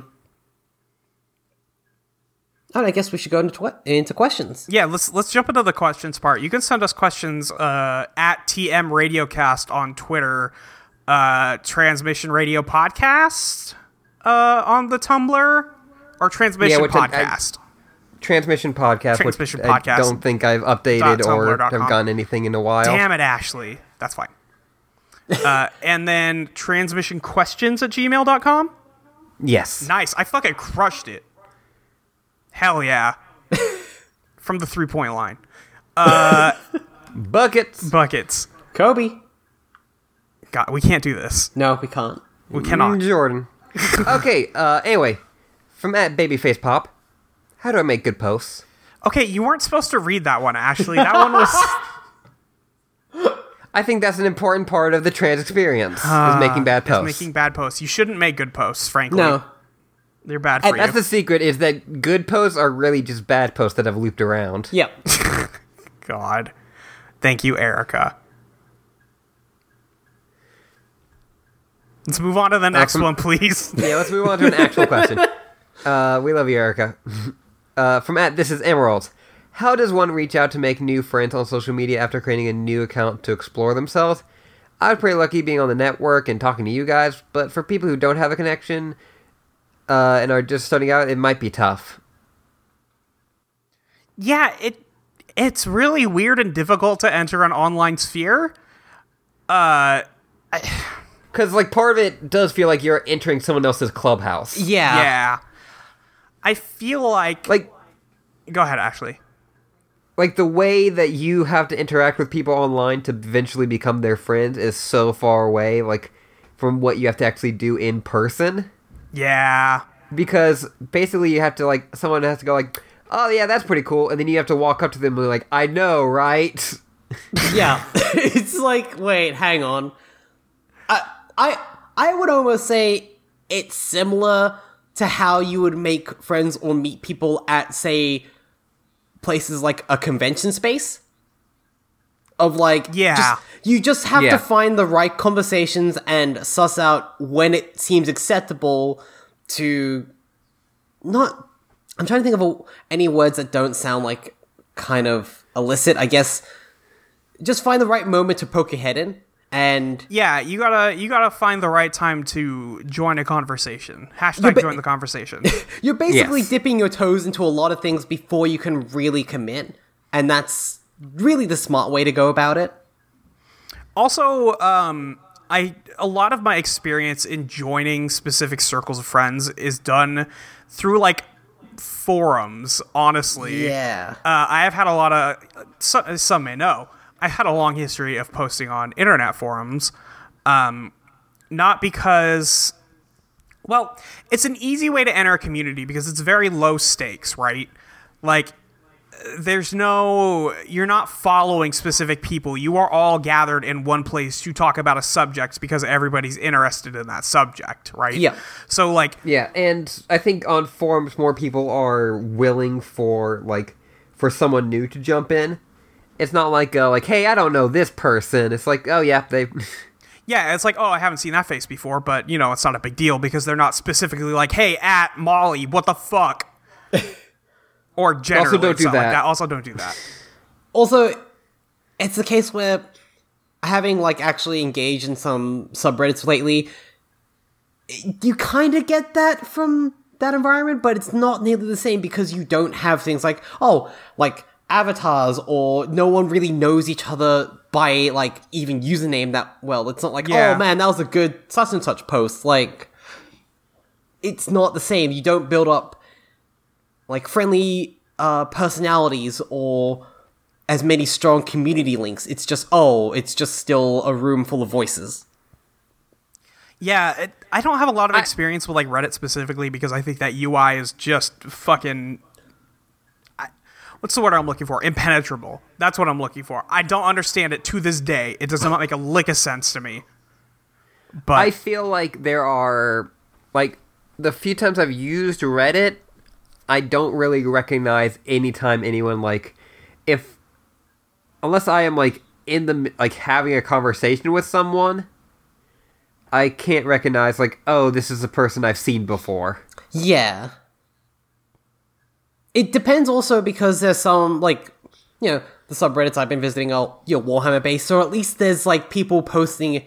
And I guess we should go into tw- into questions. Yeah, let's let's jump into the questions part. You can send us questions uh, at TM Radiocast on Twitter, uh, Transmission Radio Podcast uh, on the Tumblr, or Transmission I- Podcast. Transmission podcast, Transmission which podcast I don't think I've updated or have com. gotten anything in a while. Damn it, Ashley. That's fine. uh, and then transmission questions at gmail.com. Yes. Nice. I fucking crushed it. Hell yeah. From the three point line. Buckets. Buckets. Kobe. God, we can't do this. No, we can't. We cannot. Mm, Jordan. okay, uh, anyway, from at Babyface Pop, how do I make good posts? Okay, you weren't supposed to read that one, Ashley. That one was. I think that's an important part of the trans experience, is making bad is posts. making bad posts. You shouldn't make good posts, frankly. No. They're bad for That's you. the secret, is that good posts are really just bad posts that have looped around. Yep. God. Thank you, Erica. Let's move on to the next Awesome. one, please. Yeah, let's move on to an actual question. Uh, we love you, Erica. Uh, from at This is Emerald. How does one reach out to make new friends on social media after creating a new account to explore themselves? I was pretty lucky being on the network and talking to you guys, but for people who don't have a connection uh, and are just starting out, it might be tough. yeah, it it's really weird and difficult to enter an online sphere. Uh Because, like, part of it does feel like you're entering someone else's clubhouse. Yeah. yeah. I feel like Like, go ahead, Ashley. like the way that you have to interact with people online to eventually become their friends is so far away like from what you have to actually do in person Yeah. because basically you have to like someone has to go like oh yeah that's pretty cool and then you have to walk up to them and be like i know right Yeah. it's like, wait, hang on. I I I would almost say it's similar to how you would make friends or meet people at say places like a convention space. Of like Yeah. just- you just have Yeah. to find the right conversations and suss out when it seems acceptable to not I'm trying to think of a, any words that don't sound like kind of illicit. I guess just find the right moment to poke your head in, and Yeah, you gotta you gotta find the right time to join a conversation. Hashtag Yeah, but- join the conversation. you're basically Yes. dipping your toes into a lot of things before you can really commit, and that's really the smart way to go about it. also, um, I a lot of my experience in joining specific circles of friends is done through like forums. Honestly, Yeah. Uh, I have had a lot of some, some may know I had a long history of posting on internet forums, um, not because. Well, it's an easy way to enter a community because it's very low stakes, right? Like, there's no. You're not following specific people. You are all gathered in one place to talk about a subject because everybody's interested in that subject, right? Yeah. So, like, yeah and i think on forums more people are willing for like for someone new to jump in it's not like uh, like hey i don't know this person it's like oh yeah they Yeah, it's like, oh, I haven't seen that face before, but you know, it's not a big deal because they're not specifically like, hey, at Molly, what the fuck? or generally, don't do not like that. that. Also, don't do that. Also, it's the case where having like actually engaged in some subreddits lately, you kind of get that from that environment, but it's not nearly the same because you don't have things like oh, like avatars or no one really knows each other by like even username that well. It's not like Yeah. oh man, that was a good such and such post. Like, it's not the same. You don't build up like friendly uh, personalities or as many strong community links. It's just oh, it's just still a room full of voices. Yeah, it, I don't have a lot of experience with like Reddit specifically because I think that UI is just fucking. I, what's the word I'm looking for? Impenetrable. That's what I'm looking for. I don't understand it to this day. It does not make a lick of sense to me. But I feel like there are like the few times I've used Reddit, I don't really recognize any time anyone like if unless I am like in the like having a conversation with someone, I can't recognize like oh this is a person I've seen before. Yeah. It depends also because there's some like you know the subreddits I've been visiting are you know, Warhammer based, or at least there's like people posting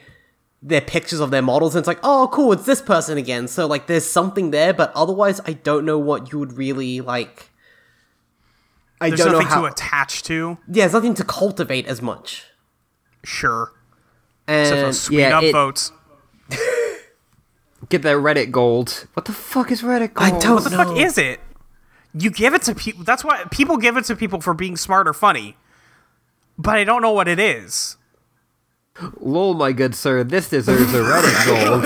their pictures of their models, and it's like oh cool, it's this person again. So like there's something there, but otherwise I don't know what you would really like. I There's don't know nothing how. to attach to. yeah, there's nothing to cultivate as much. Sure. Except for And sweet yeah, up it- votes. Get that Reddit gold. What the fuck is Reddit gold? I don't What the know. fuck is it? You give it to people. That's why people give it to people for being smart or funny. But I don't know what it is. Lol, my good sir, this deserves a Reddit gold.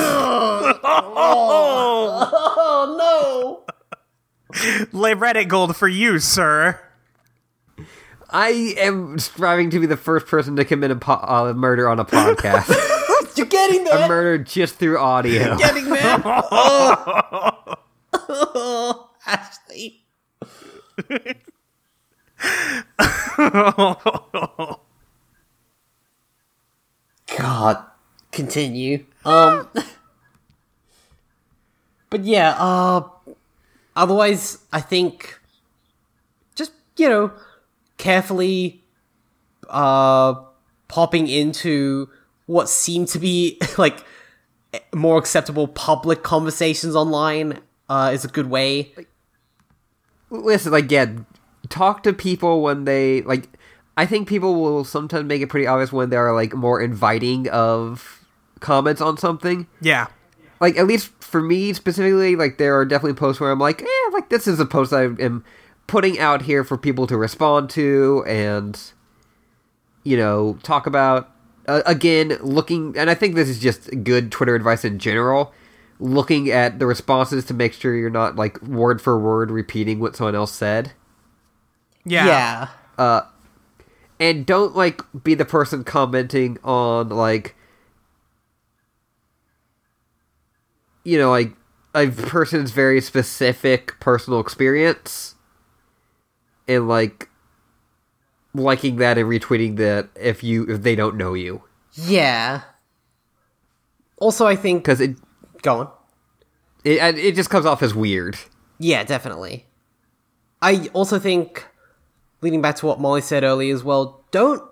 Oh no! Lay Reddit gold for you, sir. I am striving to be the first person to commit a po- uh, murder on a podcast. You're getting a murder just through audio. getting there. Oh. Ashley. God, continue. Um, but yeah. Uh, otherwise, I think just you know carefully uh popping into what seem to be like more acceptable public conversations online uh, is a good way. Listen, like, yeah, talk to people when they like. I think people will sometimes make it pretty obvious when they are like more inviting of comments on something. Yeah. Like at least for me specifically, like there are definitely posts where I'm like, eh, like this is a post I am putting out here for people to respond to and you know talk about. Uh, again, looking, and I think this is just good Twitter advice in general. Looking at the responses to make sure you're not like word for word repeating what someone else said. Yeah. Yeah. Uh, and don't like be the person commenting on like you know like a person's very specific personal experience and like liking that and retweeting that if you if they don't know you Yeah. Also, I think. because it, Go on. it it just comes off as weird Yeah, definitely. I also think, leading back to what Molly said earlier as well, don't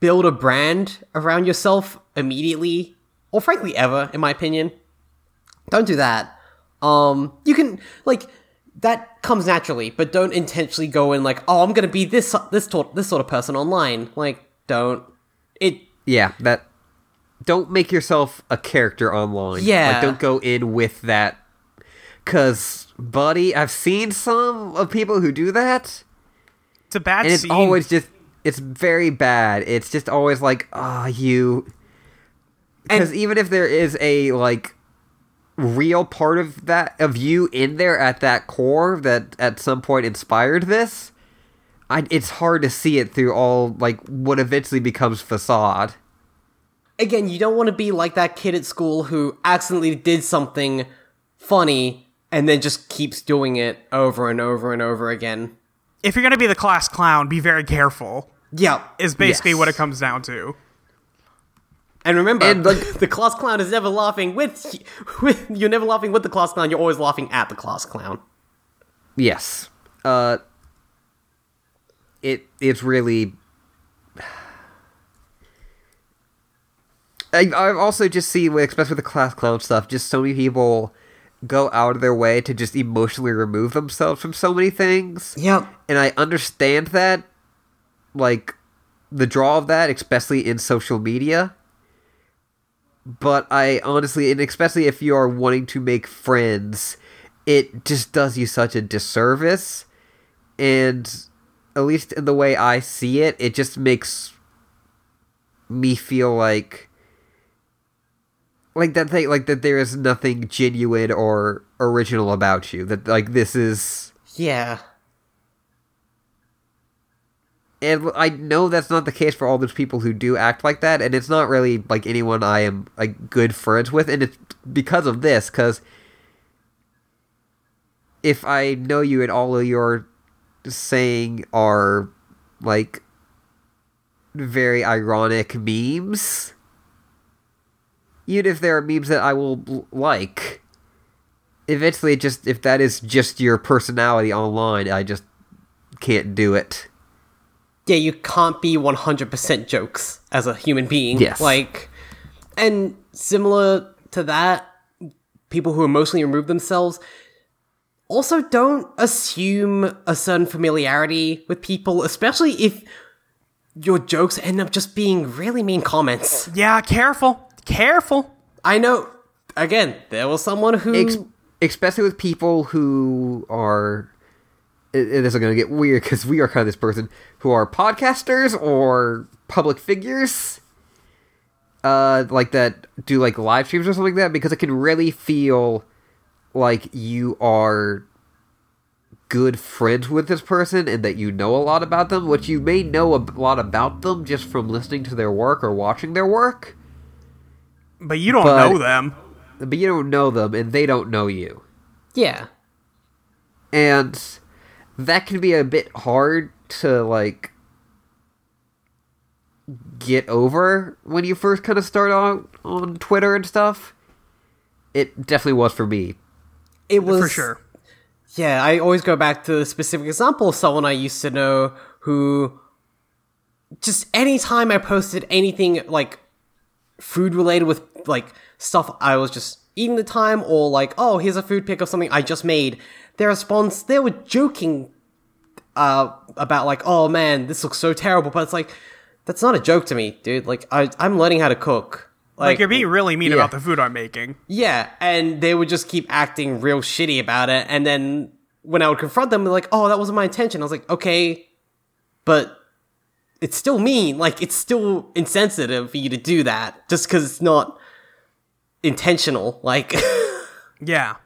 build a brand around yourself immediately, or frankly ever, in my opinion. Don't do that. Um, you can like that comes naturally, but don't intentionally go in like, oh, I'm gonna be this this sort this sort of person online. Like, don't. It yeah that don't make yourself a character online. Yeah. like don't go in with that. Because buddy i've seen some of people who do that. It's a bad and it's scene. always just it's very bad. It's just always like ah you. Because even if there is a like real part of that of you in there at that core that at some point inspired this I, it's hard to see it through all like what eventually becomes facade again, you don't want to be like that kid at school who accidentally did something funny and then just keeps doing it over and over and over again. if you're gonna be the class clown, be very careful. Yeah. Is basically Yes. what it comes down to. And remember, And, like- the class clown is never laughing with, with you're never laughing with the class clown, you're always laughing at the class clown. Yes. Uh it it's really I I've also just see, especially with the class clown stuff, just so many people go out of their way to just emotionally remove themselves from so many things. Yep. And I understand that like the draw of that, especially in social media. But I honestly, and especially if you are wanting to make friends, it just does you such a disservice. And at least in the way I see it, it just makes me feel like like that thing like that there is nothing genuine or original about you that like this is Yeah. and I know that's not the case for all those people who do act like that, and it's not really like anyone I am like good friends with, and it's because of this. Because if I know you and all of your saying are like very ironic memes, even if there are memes that I will like, eventually, just if that is just your personality online, I just can't do it. yeah, you can't be 100% jokes as a human being. Yes. Like, and similar to that, people who emotionally remove themselves also don't assume a certain familiarity with people, especially if your jokes end up just being really mean comments. Yeah, careful. Careful. I know, again, there was someone who. Ex- especially with people who are it, is going to get weird because we are kind of this person who are podcasters or public figures uh like that do like live streams or something like that because it can really feel like you are good friends with this person and that you know a lot about them which you may know a lot about them just from listening to their work or watching their work But you don't But- know them. but you don't know them and they don't know you yeah. and that can be a bit hard to like get over when you first kind of start on on Twitter and stuff. It definitely was for me. It was. For sure. Yeah, I always go back to the specific example of someone I used to know who just anytime I posted anything like food related with like stuff I was just eating the time or like, oh, here's a food pic of something I just made, their response, they were joking uh, about like, oh man, this looks so terrible, but it's like, that's not a joke to me, dude. Like, I, I'm learning how to cook. Like, you're being really mean yeah. about the food I'm making. Yeah, and they would just keep acting real shitty about it. And then when I would confront them, they're like, "Oh, that wasn't my intention." I was like, "Okay, but it's still mean. Like, it's still insensitive for you to do that just because it's not intentional." Like, Yeah.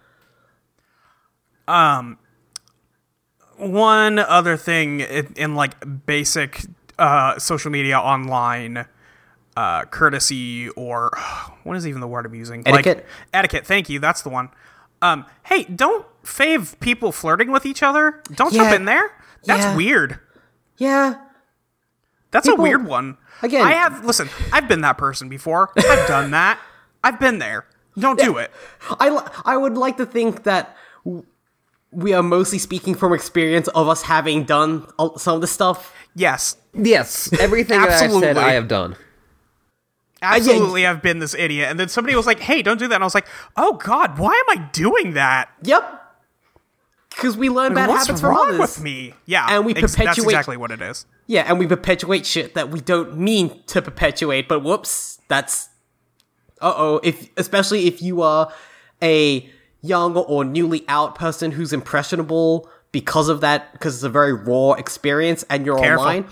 Um one other thing in, in like basic uh social media online uh courtesy or what is even the word I'm using? Etiquette? Like, etiquette, thank you. That's the one. Um hey, don't fave people flirting with each other. Don't jump in there. That's Yeah. weird. yeah, That's People- a weird one. Again- I have listen, I've been that person before. I've done that. I've been there. Don't do it. I I would like to think that we are mostly speaking from experience of us having done some of the stuff. Yes. Yes, everything that I've said I have done. Absolutely, I've been this idiot. And then somebody was like, hey, don't do that. And I was like, oh, God, why am I doing that? Yep. Because we learn bad What's habits from wrong others. with me? Yeah. And we ex- That's exactly what it is. Yeah, and we perpetuate shit that we don't mean to perpetuate, but whoops, that's uh oh. If especially if you are a young or newly out person who's impressionable because of that, because it's a very raw experience and you're Careful. online,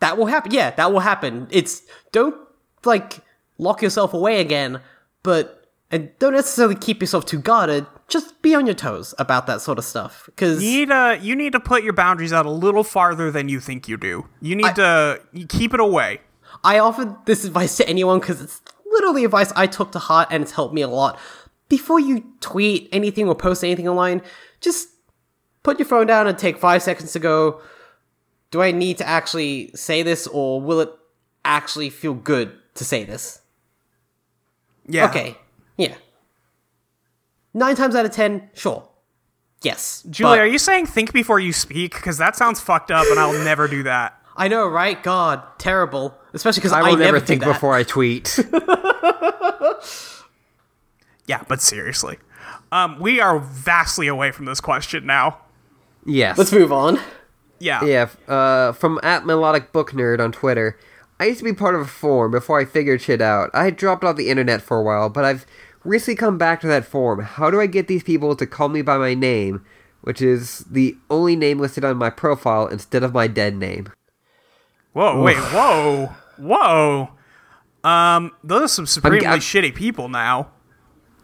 that will happen. Yeah, that will happen. It's don't like lock yourself away again, but and don't necessarily keep yourself too guarded. Just be on your toes about that sort of stuff. Because You need, to, you need to put your boundaries out a little farther than you think you do. You need to you keep it away. I offer this advice to anyone because it's literally advice I took to heart and it's helped me a lot. Before you tweet anything or post anything online, just put your phone down and take five seconds to go, do I need to actually say this or will it actually feel good to say this? Yeah. Okay. Nine times out of ten, sure. Yes. Julie, but- are you saying think before you speak? Because that sounds fucked up and I'll never do that. I know, right? God, terrible. Especially because I I, will never think that. before I tweet. Yeah, but seriously. Um, we are vastly away from this question now. yes. Let's move on. Yeah. Yeah, uh, from at melodic book nerd on Twitter. I used to be part of a forum before I figured shit out. I had dropped off the internet for a while, but I've recently come back to that form. How do I get these people to call me by my name, which is the only name listed on my profile instead of my dead name? Whoa, wait, whoa, whoa. Um, those are some supremely I'm- shitty people now.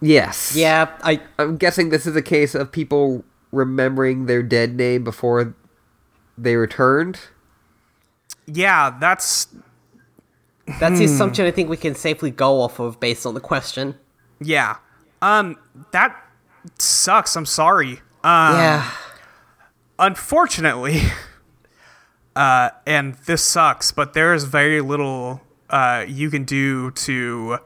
Yes. Yeah, I I'm guessing this is a case of people remembering their dead name before they returned. Yeah, that's That's the assumption I think we can safely go off of based on the question. Yeah. Um, that sucks. I'm sorry. yeah. Unfortunately, uh, and this sucks, but there is very little uh, you can do to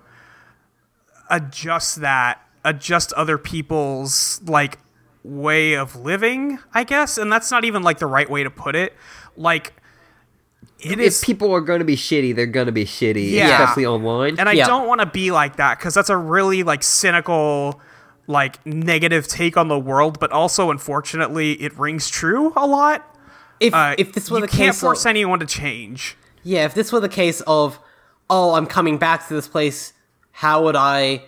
adjust that, adjust other people's like way of living, I guess. And that's not even like the right way to put it. Like, it If is people are going to be shitty, they're going to be shitty, Yeah. especially online. And I Yeah. don't want to be like that because that's a really like cynical, like negative take on the world. But also, unfortunately, it rings true a lot. If Uh, if this were you the can't force of, anyone to change. yeah, if this were the case of, oh, I'm coming back to this place, how would I,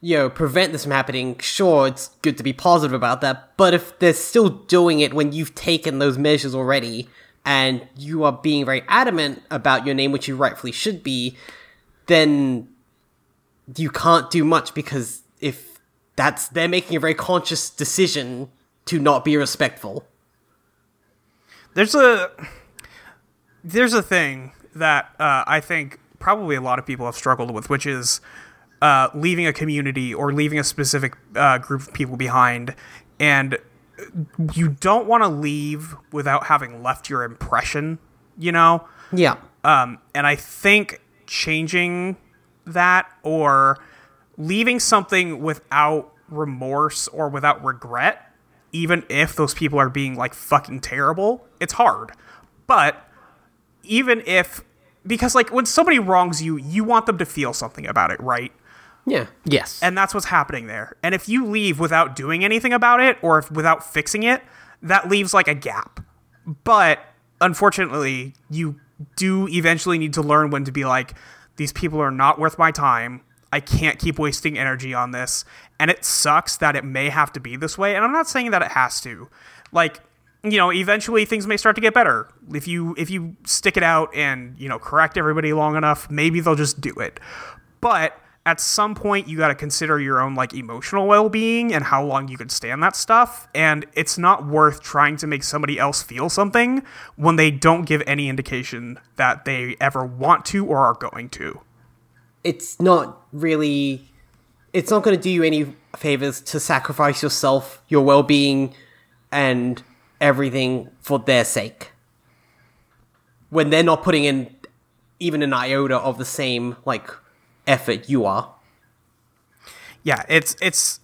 you know, prevent this from happening? Sure, it's good to be positive about that, but if they're still doing it when you've taken those measures already, and you are being very adamant about your name, which you rightfully should be, then you can't do much because if that's they're making a very conscious decision to not be respectful. There's a there's a thing that uh, I think probably a lot of people have struggled with, which is uh, leaving a community or leaving a specific uh, group of people behind, and you don't want to leave without having left your impression. You know. Yeah. Um, and I think changing that or leaving something without remorse or without regret, even if those people are being like fucking terrible, it's hard. But even if, because like when somebody wrongs you, you want them to feel something about it, right? Yeah. yes. And that's what's happening there. And if you leave without doing anything about it or if without fixing it, that leaves like a gap. But unfortunately, you do eventually need to learn when to be like, these people are not worth my time. I can't keep wasting energy on this. And it sucks that it may have to be this way. And I'm not saying that it has to. Like, you know, eventually things may start to get better. If you if you stick it out and, you know, correct everybody long enough, maybe they'll just do it. But at some point you got to consider your own like emotional well-being and how long you can stand that stuff and it's not worth trying to make somebody else feel something when they don't give any indication that they ever want to or are going to. It's not really it's not going to do you any favors to sacrifice yourself your well-being and everything for their sake. When they're not putting in even an iota of the same like effort you are yeah it's it's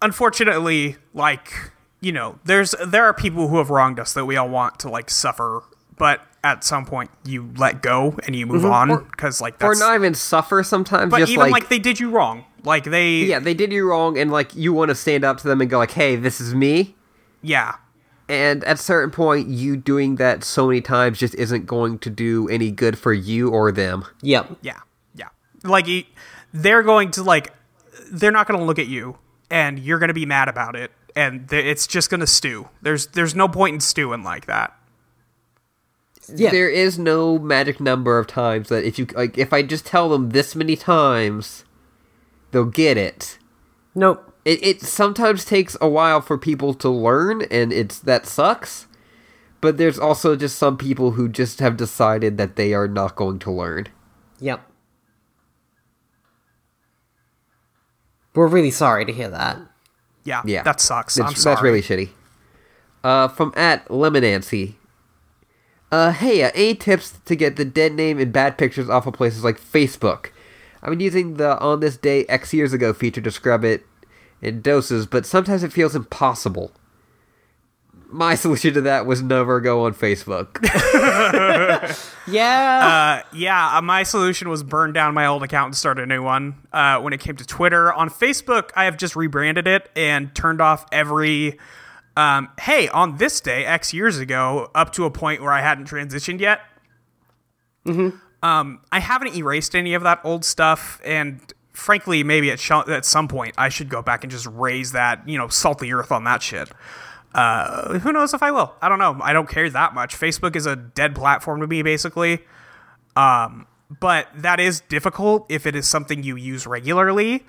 unfortunately like you know there's there are people who have wronged us that we all want to like suffer but at some point you let go and you move mm-hmm. on because like or not even suffer sometimes. but even like, like they did you wrong like they yeah, they did you wrong, and like you want to stand up to them and go like, "Hey, this is me." yeah And at a certain point, you doing that so many times just isn't going to do any good for you or them. yep Yeah, yeah. Like y- they're going to like, they're not going to look at you, and you're going to be mad about it, and th- it's just going to stew. There's there's no point in stewing like that. yeah There is no magic number of times that if you like, if I just tell them this many times, they'll get it. nope It it sometimes takes a while for people to learn, and it's that sucks. But there's also just some people who just have decided that they are not going to learn. yep we're really sorry to hear that Yeah, Yeah, that sucks. That's, I'm sorry. That's really shitty. Uh, from at Lemonancy. Uh, hey, uh, any tips to get the dead name and bad pictures off of places like Facebook? I've been using the on this day X years ago feature to scrub it in doses, but sometimes it feels impossible. My solution to that was never go on Facebook. yeah Uh, yeah, uh, my solution was burn down my old account and start a new one. Uh, when it came to Twitter, on Facebook, I have just rebranded it and turned off every. Um, hey, on this day, X years ago, up to a point where I hadn't transitioned yet. Um, I haven't erased any of that old stuff, and frankly, maybe at, sh- at some point, I should go back and just raise that, you know, salt the earth on that shit. Uh, who knows if I will? I don't know. I don't care that much. Facebook is a dead platform to me, basically. Um, but that is difficult if it is something you use regularly.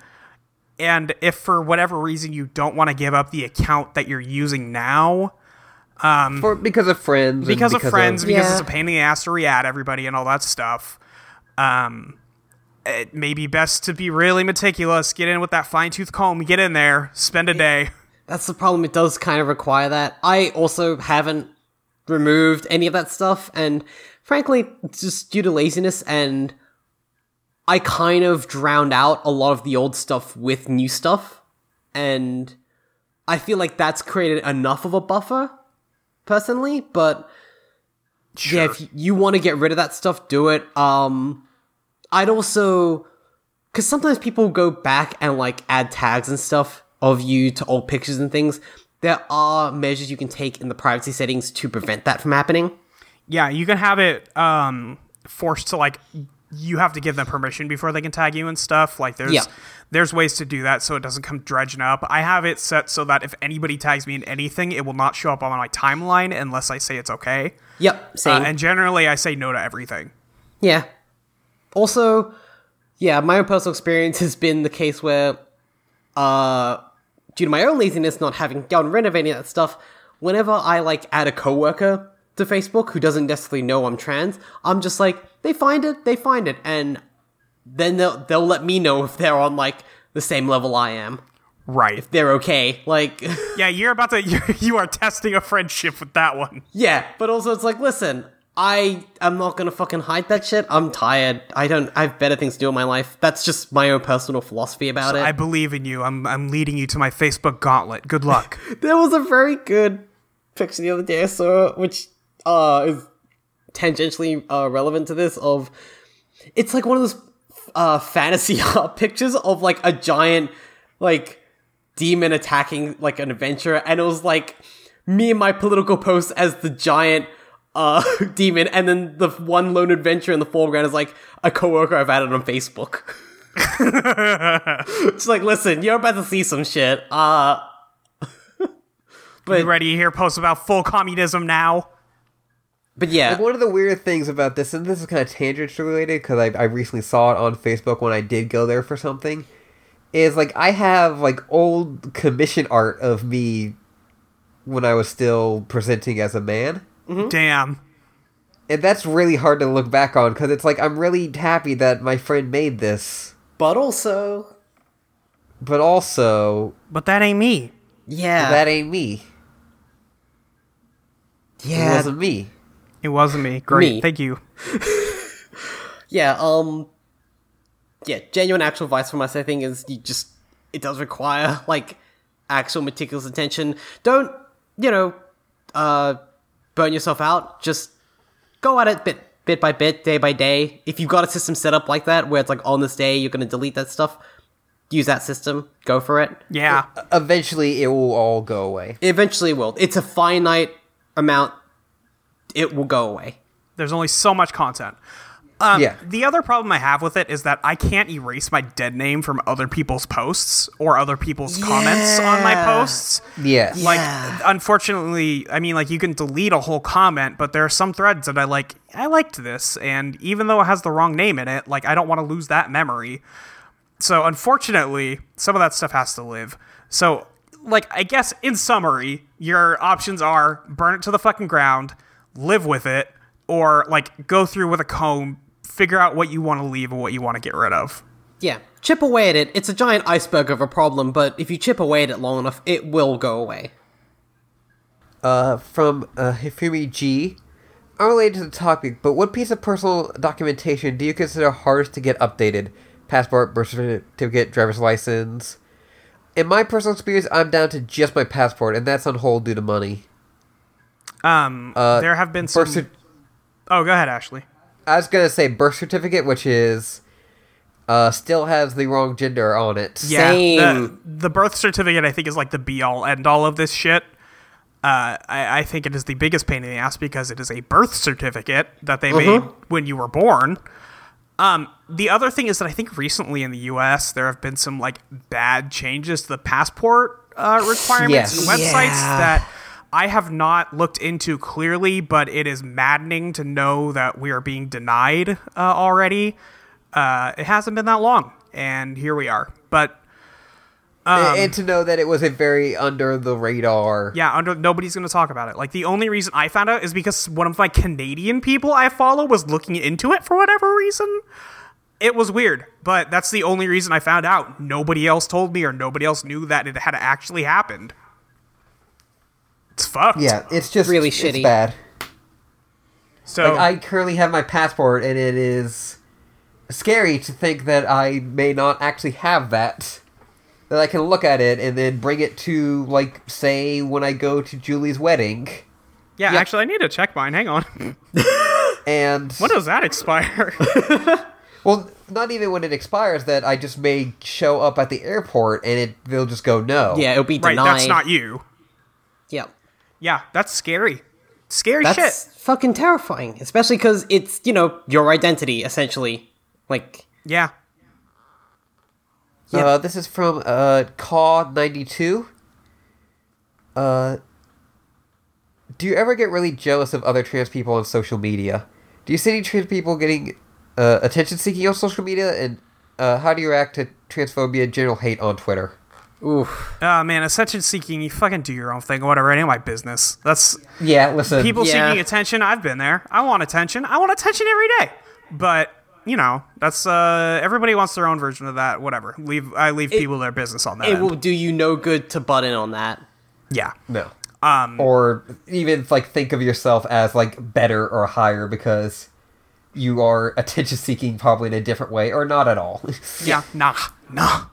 And if for whatever reason you don't want to give up the account that you're using now, For, because of friends. and because, of friends, because Yeah. it's a pain in the ass to re-add everybody and all that stuff. Um, it may be best to be really meticulous. Get in with that fine tooth comb. Get in there. Spend a day. That's the problem. It does kind of require that. I also haven't removed any of that stuff, and frankly, it's just due to laziness, and I kind of drowned out a lot of the old stuff with new stuff, and I feel like that's created enough of a buffer, personally, but yeah, if you want to get rid of that stuff, do it. Um, I'd also, because sometimes people go back and like add tags and stuff of you to old pictures and things. There are measures you can take in the privacy settings to prevent that from happening. Yeah, you can have it um, forced to like you have to give them permission before they can tag you and stuff. Like there's Yeah. there's ways to do that so it doesn't come dredging up. I have it set so that if anybody tags me in anything, it will not show up on my timeline unless I say it's okay. Yep, Uh, and generally, I say no to everything. Yeah. Also, yeah, my own personal experience has been the case where, uh, due to my own laziness, not having gotten rid of any of that stuff, whenever I like add a coworker to Facebook who doesn't necessarily know I'm trans, I'm just like, they find it, they find it, and then they'll they'll let me know if they're on like the same level I am. Right. If they're okay. Like, Yeah, you're about to you're, you are testing a friendship with that one. yeah, but also it's like, listen, I am not gonna fucking hide that shit. I'm tired. I don't. I have better things to do in my life. That's just my own personal philosophy about it. I believe in you. I'm I'm leading you to my Facebook gauntlet. Good luck. there was a very good picture the other day I saw, which uh is tangentially uh, relevant to this. Of it's like one of those uh fantasy art pictures of like a giant like demon attacking like an adventurer, and it was like me and my political post as the giant uh demon, and then the one lone adventure in the foreground is like a coworker I've added on Facebook. it's like, listen, you're about to see some shit. Uh you ready to hear posts about full communism now? but yeah. Like one of the weird things about this, and this is kind of tangent related because I, I recently saw it on Facebook when I did go there for something, is like I have like old commission art of me when I was still presenting as a man. Damn. And that's really hard to look back on because it's like I'm really happy that my friend made this, But also, but also But that ain't me. yeah, that ain't me. Yeah. It yeah, wasn't me. It wasn't me. Great. Me. Thank you. yeah. Um, yeah. Genuine actual advice from us, I think, is you just it does require like actual meticulous attention. Don't you know, uh, burn yourself out. Just go at it bit bit by bit, day by day. If you've got a system set up like that, where it's like on this day you're going to delete that stuff, use that system. Go for it. Yeah. Eventually, it will all go away. Eventually, it will. It's a finite amount. It will go away. There's only so much content. Um, Yeah. The other problem I have with it is that I can't erase my dead name from other people's posts or other people's comments on my Yeah. posts. Yes. Like, Yeah. unfortunately, I mean, like you can delete a whole comment, but there are some threads that I like. I liked this, and even though it has the wrong name in it, like I don't want to lose that memory. So, unfortunately, some of that stuff has to live. So, like, I guess in summary, your options are burn it to the fucking ground, live with it, or like go through with a comb, figure out what you want to leave and what you want to get rid of. Yeah, chip away at it. It's a giant iceberg of a problem, but if you chip away at it long enough, it will go away. uh, from uh, Hifumi G. Unrelated to the topic, but what piece of personal documentation do you consider hardest to get updated? Passport, birth certificate, driver's license. In my personal experience, I'm down to just my passport, and that's on hold due to money. Um, there have been some. Cer- oh, go ahead, Ashley. I was gonna say birth certificate, which is uh, still has the wrong gender on it. Yeah, the, Same. the birth certificate I think is like the be all end all of this shit. Uh, I, I think it is the biggest pain in the ass because it is a birth certificate that they made when you were born. Um, the other thing is that I think recently in the U.S. there have been some like bad changes to the passport uh, requirements and websites Yeah. that I have not looked into clearly, but it is maddening to know that we are being denied uh, already. Uh, it hasn't been that long, and here we are. But and, and to know that it was a very under the radar. yeah, under nobody's going to talk about it. Like the only reason I found out is because one of my Canadian people I follow was looking into it for whatever reason. It was weird, but that's the only reason I found out. Nobody else told me or nobody else knew that it had actually happened. It's fucked. Yeah, it's just Really it's shitty. bad. So Like I currently have my passport, and it is scary to think that I may not actually have that. That I can look at it and then bring it to, like, say, when I go to Julie's wedding, yeah, yeah. actually, I need to check mine. Hang on. and when does that expire? well, not even when it expires, that I just may show up at the airport and it they'll just go no. Yeah, it'll be right, denied. that's not you. Yep. Yeah, that's scary. Scary That's shit. fucking terrifying, especially because it's you know your identity essentially. Like, Yeah. Yeah. Uh, this is from uh, Caw ninety two. Uh, do you ever get really jealous of other trans people on social media? Do you see any trans people getting uh, attention seeking on social media? And uh, how do you react to transphobia and general hate on Twitter? Oof. Uh, man, attention seeking, you fucking do your own thing, whatever. It ain't my business. That's Yeah, listen. people Yeah. seeking attention. I've been there. I want attention. I want attention every day. But you know, that's uh, everybody wants their own version of that. Whatever. Leave. I leave people their business on that. It end. will do you no good to butt in on that. yeah. no. Um. Or even like think of yourself as like better or higher because you are attention seeking probably in a different way or not at all. Yeah. Nah. Nah.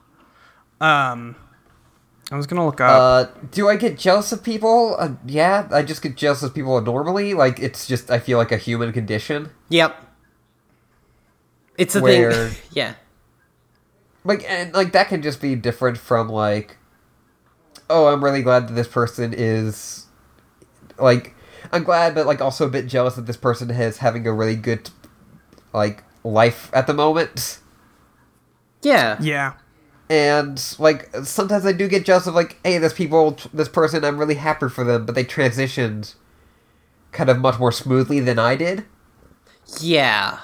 Um. I was gonna look up. Uh, do I get jealous of people? Uh, yeah, I just get jealous of people normally. Like it's just I feel like a human condition. Yep. It's a Where- thing. yeah. Like and like that can just be different from like, oh, I'm really glad that this person is, like, I'm glad, but like also a bit jealous that this person is having a really good, like, life at the moment. Yeah. yeah. And like sometimes I do get jealous of like, hey, this people, this person, I'm really happy for them, but they transitioned kind of much more smoothly than I did. Yeah.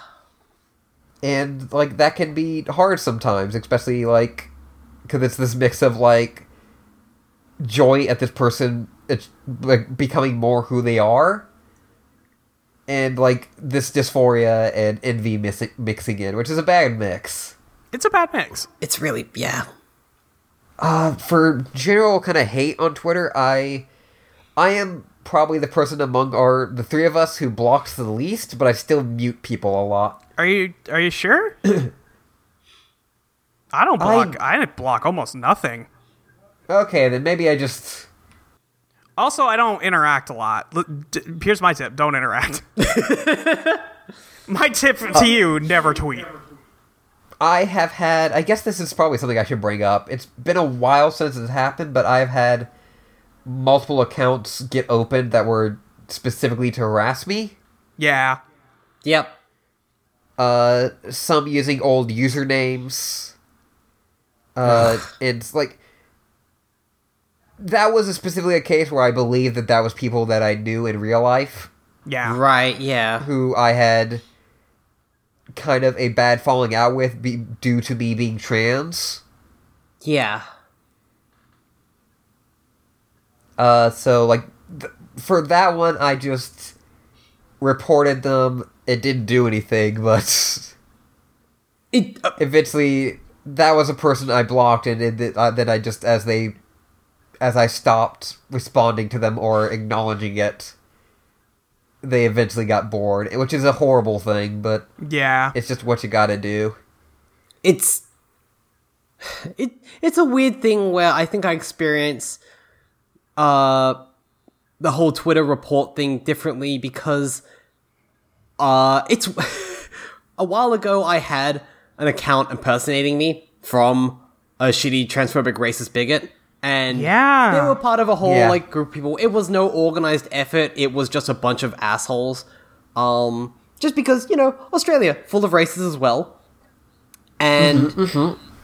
and like that can be hard sometimes especially like because it's this mix of like joy at this person it's like becoming more who they are and like this dysphoria and envy mixing, mixing in which is a bad mix It's a bad mix. It's really yeah. uh for general kind of hate on twitter i i am probably the person among our the three of us who blocks the least but i still mute people a lot Are you Are you sure? I don't block. I, didn't block almost nothing. okay then maybe i just Also, I don't interact a lot. Here's my tip: don't interact. my tip to you: never tweet. I have had. I guess this is probably something I should bring up. It's been a while since it's happened, but I've had multiple accounts get opened that were specifically to harass me. Yeah. Yep. Uh, some using old usernames. Uh, it's like that was specifically a case where I believe that that was people that I knew in real life Yeah. Right. Yeah. who I had kind of a bad falling out with be- due to me being trans. Yeah. Uh, so like th- for that one, I just reported them. It didn't do anything, but It. Uh, eventually, that was a person I blocked, and it, uh, then I just as they, as I stopped responding to them or acknowledging it, they eventually got bored, which is a horrible thing, but Yeah. it's just what you got to do. it's it it's a weird thing where I think I experience uh the whole Twitter report thing differently because uh it's a while ago I had an account impersonating me from a shitty transphobic racist bigot and Yeah. they were part of a whole Yeah. like group of people it was no organized effort it was just a bunch of assholes um just because you know Australia full of racists as well and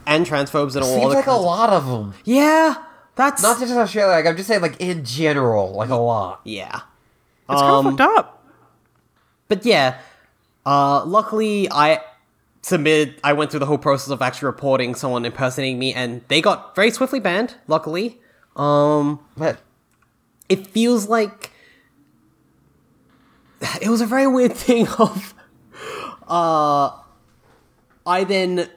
and transphobes and all Seems like a lot of them. yeah that's Not just Australia. Like I'm just saying, like in general, like a lot. yeah It's Um, kind of fucked up. But yeah, uh, luckily I submitted. I went through the whole process of actually reporting someone impersonating me, and they got very swiftly banned. Luckily, um, But it feels like it was a very weird thing. Of, uh, I then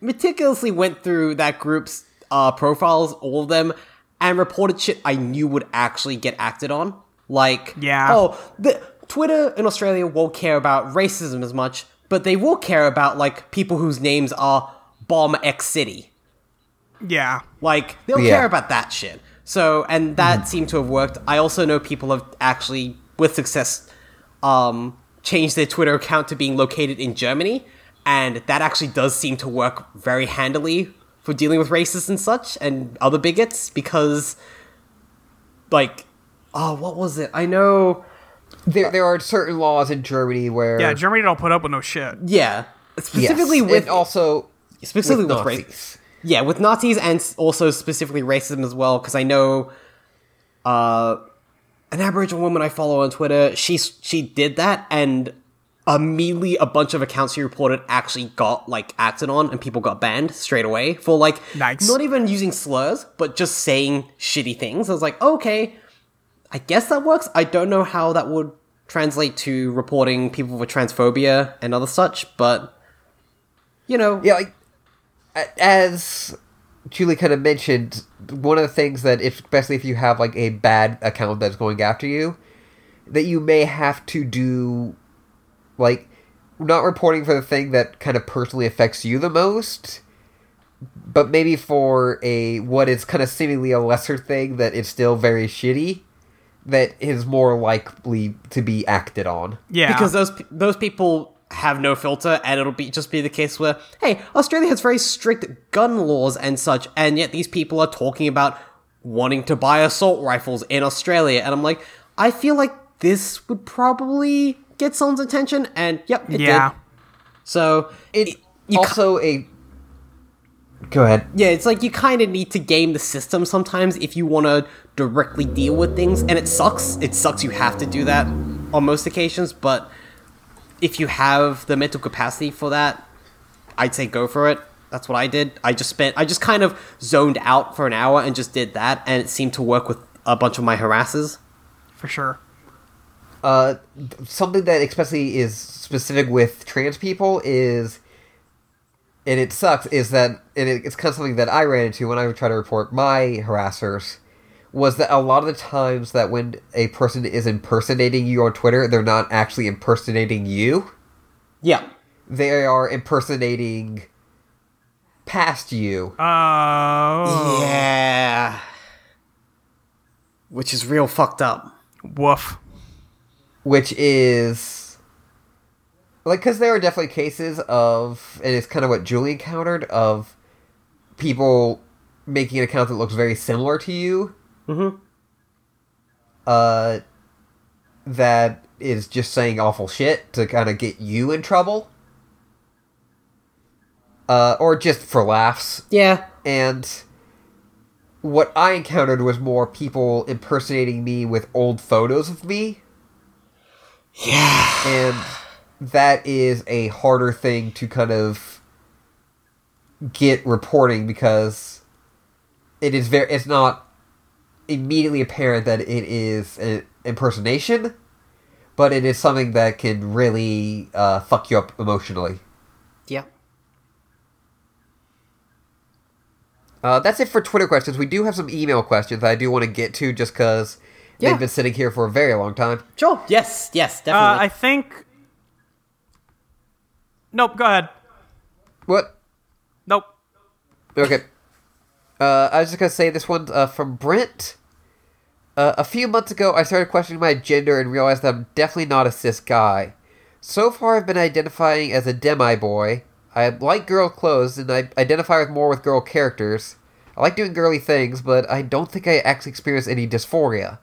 meticulously went through that group's uh, profiles, all of them, and reported shit I knew would actually get acted on. Like, Yeah. oh, the, Twitter in Australia won't care about racism as much, but they will care about like people whose names are Bomb X City. Yeah. Like they'll Yeah. care about that shit. So and that seemed to have worked. I also know people have actually with success um changed their Twitter account to being located in Germany and that actually does seem to work very handily for dealing with racists and such and other bigots because like oh what was it? I know There, there are certain laws in Germany where Yeah, Germany don't put up with no shit. yeah, yes, specifically with and also specifically with with, race. Nazis. Yeah, with Nazis and also specifically racism as well, because I know uh, an Aboriginal woman I follow on Twitter. She she did that, and immediately a bunch of accounts she reported actually got like acted on, and people got banned straight away for like Nice. not even using slurs, but just saying shitty things. I was like, okay, I guess that works. I don't know how that would translate to reporting people for transphobia and other such, but you know, Yeah, as Julie kind of mentioned, one of the things that, if, especially if you have like a bad account that's going after you, that you may have to do, like, not reporting for the thing that kind of personally affects you the most, but maybe for a what is kind of seemingly a lesser thing that is still very shitty, that is more likely to be acted on. Yeah. because those those people have no filter, and it'll be just be the case where, hey, Australia has very strict gun laws and such, and yet these people are talking about wanting to buy assault rifles in Australia, and I'm like, I feel like this would probably get someone's attention, and yep, it yeah. did. So It's you ca- also a. Go ahead. yeah, it's like you kind of need to game the system sometimes if you want to directly deal with things, and it sucks. It sucks you have to do that on most occasions, but if you have the mental capacity for that, I'd say go for it. That's what I did. I just spent, I just kind of zoned out for an hour and just did that, and it seemed to work with a bunch of my harasses. For sure. uh, something that especially is specific with trans people is, and it sucks, is that, and it, it's kind of something that I ran into when I would try to report my harassers, was that a lot of the times that when a person is impersonating you on Twitter, they're not actually impersonating you. Yeah. They are impersonating past you. Oh. Yeah. Which is real fucked up. Woof. which is like because there are definitely cases of and it's kind of what julie encountered of people making an account that looks very similar to you Mhm. uh that is just saying awful shit to kind of get you in trouble uh or just for laughs Yeah. and what I encountered was more people impersonating me with old photos of me. Yeah. And that is a harder thing to kind of get reporting because it is very it's not immediately apparent that it is an impersonation, but it is something that can really uh, fuck you up emotionally. Yeah. Uh, that's it for Twitter questions. We do have some email questions that I do want to get to just because Yeah. they've been sitting here for a very long time. Sure. Yes. Yes. Uh, Definitely. I think. Nope. Go ahead. What? Nope. Okay. Uh, I was just gonna say this one uh, from Brent. Uh, a few months ago, I started questioning my gender and realized that I'm definitely not a cis guy. So far, I've been identifying as a demi boy. I like girl clothes and I identify with more with girl characters. I like doing girly things, but I don't think I actually experience any dysphoria.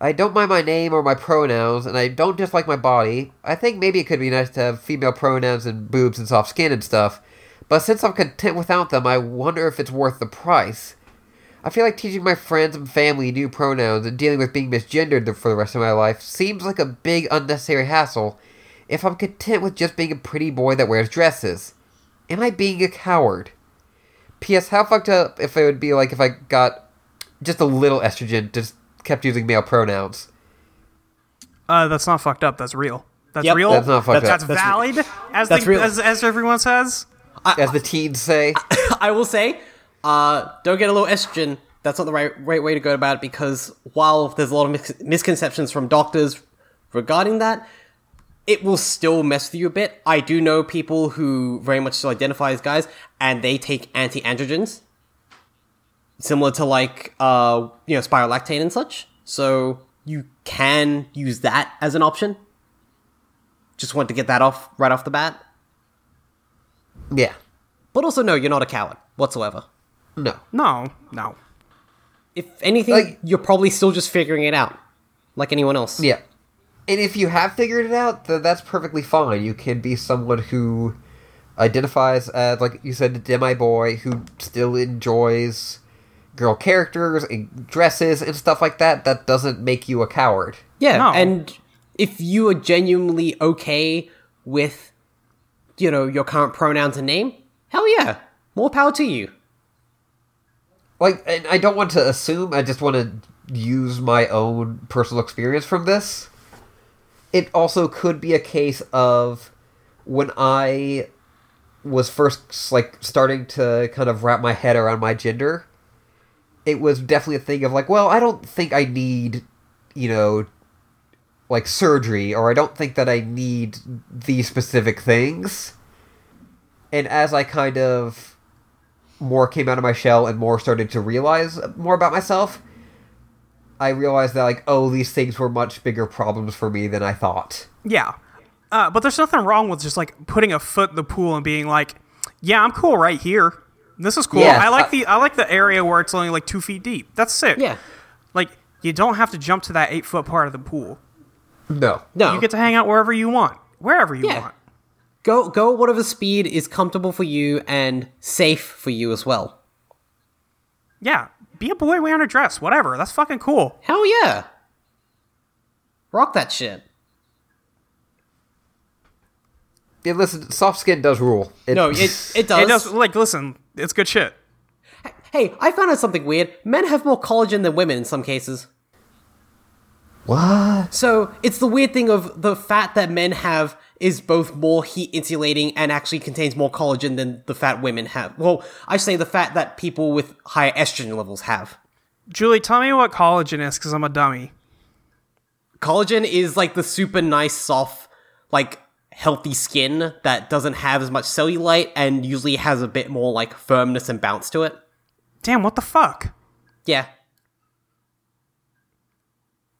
I don't mind my name or my pronouns, and I don't dislike my body. I think maybe it could be nice to have female pronouns and boobs and soft skin and stuff, but since I'm content without them, I wonder if it's worth the price. I feel like teaching my friends and family new pronouns and dealing with being misgendered for the rest of my life seems like a big unnecessary hassle if I'm content with just being a pretty boy that wears dresses. Am I being a coward? P.S. How fucked up if it would be like if I got just a little estrogen, just kept using male pronouns. Uh, that's not fucked up. That's real. That's Yep. real. That's not fucked That's up. That's- valid, as that's the, real. as as everyone says. As the teens say. I will say, uh, don't get a little estrogen. that's not the right right way to go about it because while there's a lot of mis- misconceptions from doctors regarding that, it will still mess with you a bit. I do know people who very much still identify as guys and they take anti-androgens, similar to like uh you know spirolactane and such. So you can use that as an option. Just want to get that off right off the bat. Yeah. But also, no, you're not a coward whatsoever. No. No, no. If anything, Like- you're probably still just figuring it out, like anyone else. Yeah. And if you have figured it out, then that's perfectly fine. You can be someone who identifies as, like you said, a demi boy who still enjoys girl characters and dresses and stuff like that. That doesn't make you a coward. Yeah, No. and if you are genuinely okay with, you know, your current pronouns and name, hell yeah, more power to you. Like, and I don't want to assume, I just want to use my own personal experience from this. It also could be a case of when I was first, like, starting to kind of wrap my head around my gender, it was definitely a thing of, like, well, I don't think I need, you know, like surgery, or I don't think that I need these specific things. And as I kind of more came out of my shell and more started to realize more about myself, I realized that like, oh, these things were much bigger problems for me than I thought. Yeah. Uh, but there's nothing wrong with just like putting a foot in the pool and being like, "Yeah, I'm cool right here. This is cool. Yeah, I like uh, the I like the area where it's only like two feet deep. That's sick. Yeah. Like you don't have to jump to that eight foot part of the pool. No. No. You get to hang out wherever you want, wherever you Yeah. want. Go go at whatever speed is comfortable for you and safe for you as well. Yeah. Be a boy wearing a dress, whatever. That's fucking cool. Hell yeah. Rock that shit. Yeah, listen, soft skin does rule. It, No, it it does. It does like listen, it's good shit. Hey, I found out something weird. Men have more collagen than women in some cases. what? So it's the weird thing of the fat that men have is both more heat insulating and actually contains more collagen than the fat women have. Well, I say the fat that people with higher estrogen levels have. Julie, tell me what collagen is, because I'm a dummy. Collagen is like the super nice, soft, like healthy skin that doesn't have as much cellulite and usually has a bit more like firmness and bounce to it. Damn, what the fuck? Yeah.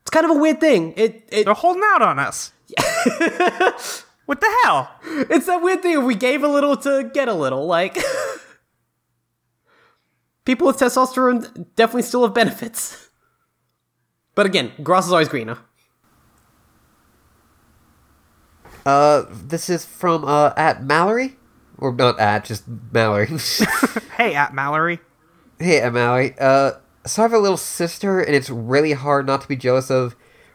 It's kind of a weird thing. It it They're holding out on us. what the hell? It's that weird thing. We gave a little to get a little. Like, people with testosterone definitely still have benefits. But again, grass is always greener. Uh, this is from uh at Mallory, or not at, just Mallory. Hey, at Mallory. hey, at Mallory. Uh, so I have a little sister, and it's really hard not to be jealous of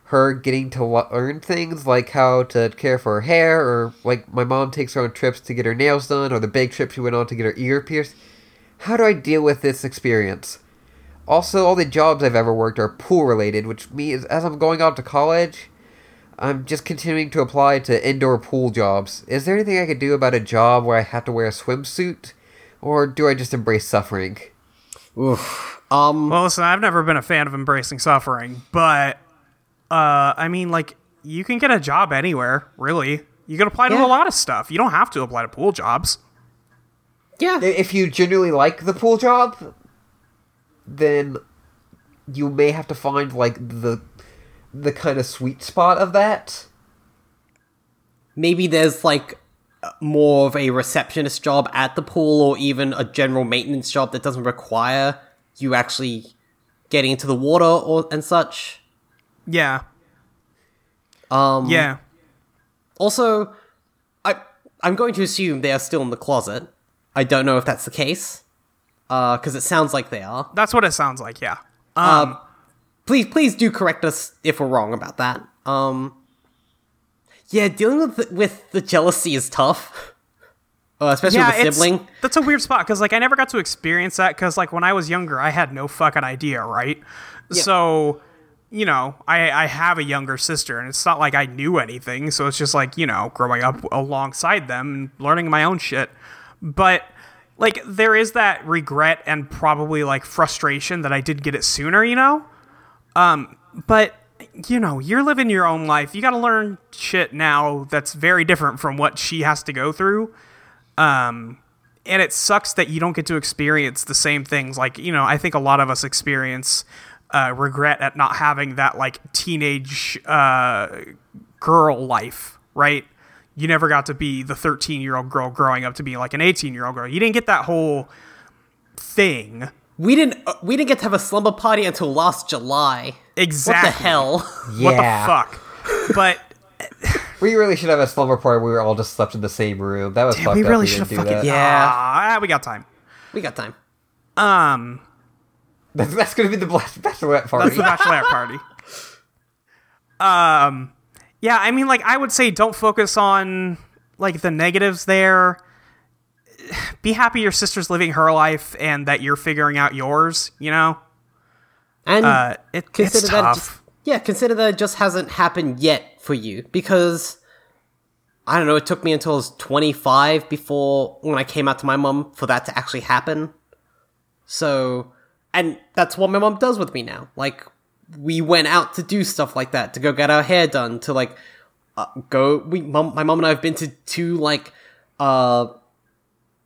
her getting to learn things like how to care for her hair, or like my mom takes her on trips to get her nails done, or the big trip she went on to get her ear pierced. How do I deal with this experience? Also, all the jobs I've ever worked are pool related, which means as I'm going out to college, I'm just continuing to apply to indoor pool jobs. Is there anything I could do about a job where I have to wear a swimsuit? Or do I just embrace suffering? Oof. Um, Well, listen, I've never been a fan of embracing suffering, but uh, I mean, like, you can get a job anywhere, really. You can apply to Yeah. a lot of stuff. You don't have to apply to pool jobs. yeah. If you genuinely like the pool job, then you may have to find like the the kind of sweet spot of that. Maybe there's like more of a receptionist job at the pool or even a general maintenance job that doesn't require you actually getting into the water or and such. Yeah. Um, Yeah. Also, I I'm going to assume they are still in the closet. I don't know if that's the case, because it sounds like they are. That's what it sounds like, yeah. Um, please please do correct us if we're wrong about that. Um, yeah, dealing with the, with the jealousy is tough, uh, especially yeah, with a sibling. that's a weird spot because like I never got to experience that because like when I was younger, I had no fucking idea, right? So, you know, I I have a younger sister, and it's not like I knew anything. So it's just like you know, growing up alongside them and learning my own shit. But like there is that regret and probably like frustration that I did get it sooner, you know? Um, but you know, you're living your own life. You got to learn shit now that's very different from what she has to go through. Um, and it sucks that you don't get to experience the same things. Like, you know, I think a lot of us experience uh, regret at not having that like teenage uh, girl life, right? You never got to be the 13 year old girl growing up to be like an 18 year old girl. You didn't get that whole thing. We didn't. Uh, we didn't get to have a slumber party until last July. Exactly. What the hell? What the Yeah. fuck? But We really should have a slumber party where we were all just slept in the same room. That was fucked we up. really we should didn't have do fucking that. Yeah. Ah, we got time. we got time. Um, That's, that's going to be the blas- bachelorette party. That's the bachelorette party. Um, yeah, I mean, like, I would say don't focus on like the negatives there. Be happy your sister's living her life and that you're figuring out yours. You know, And uh, it, consider it's that. tough. Just, yeah, consider that it just hasn't happened yet for you because I don't know. It took me until I was 25 before when I came out to my mom for that to actually happen. So, and that's what my mom does with me now. Like, we went out to do stuff like that, to go get our hair done, to like uh, go. We, mom, my mom and I have been to two like uh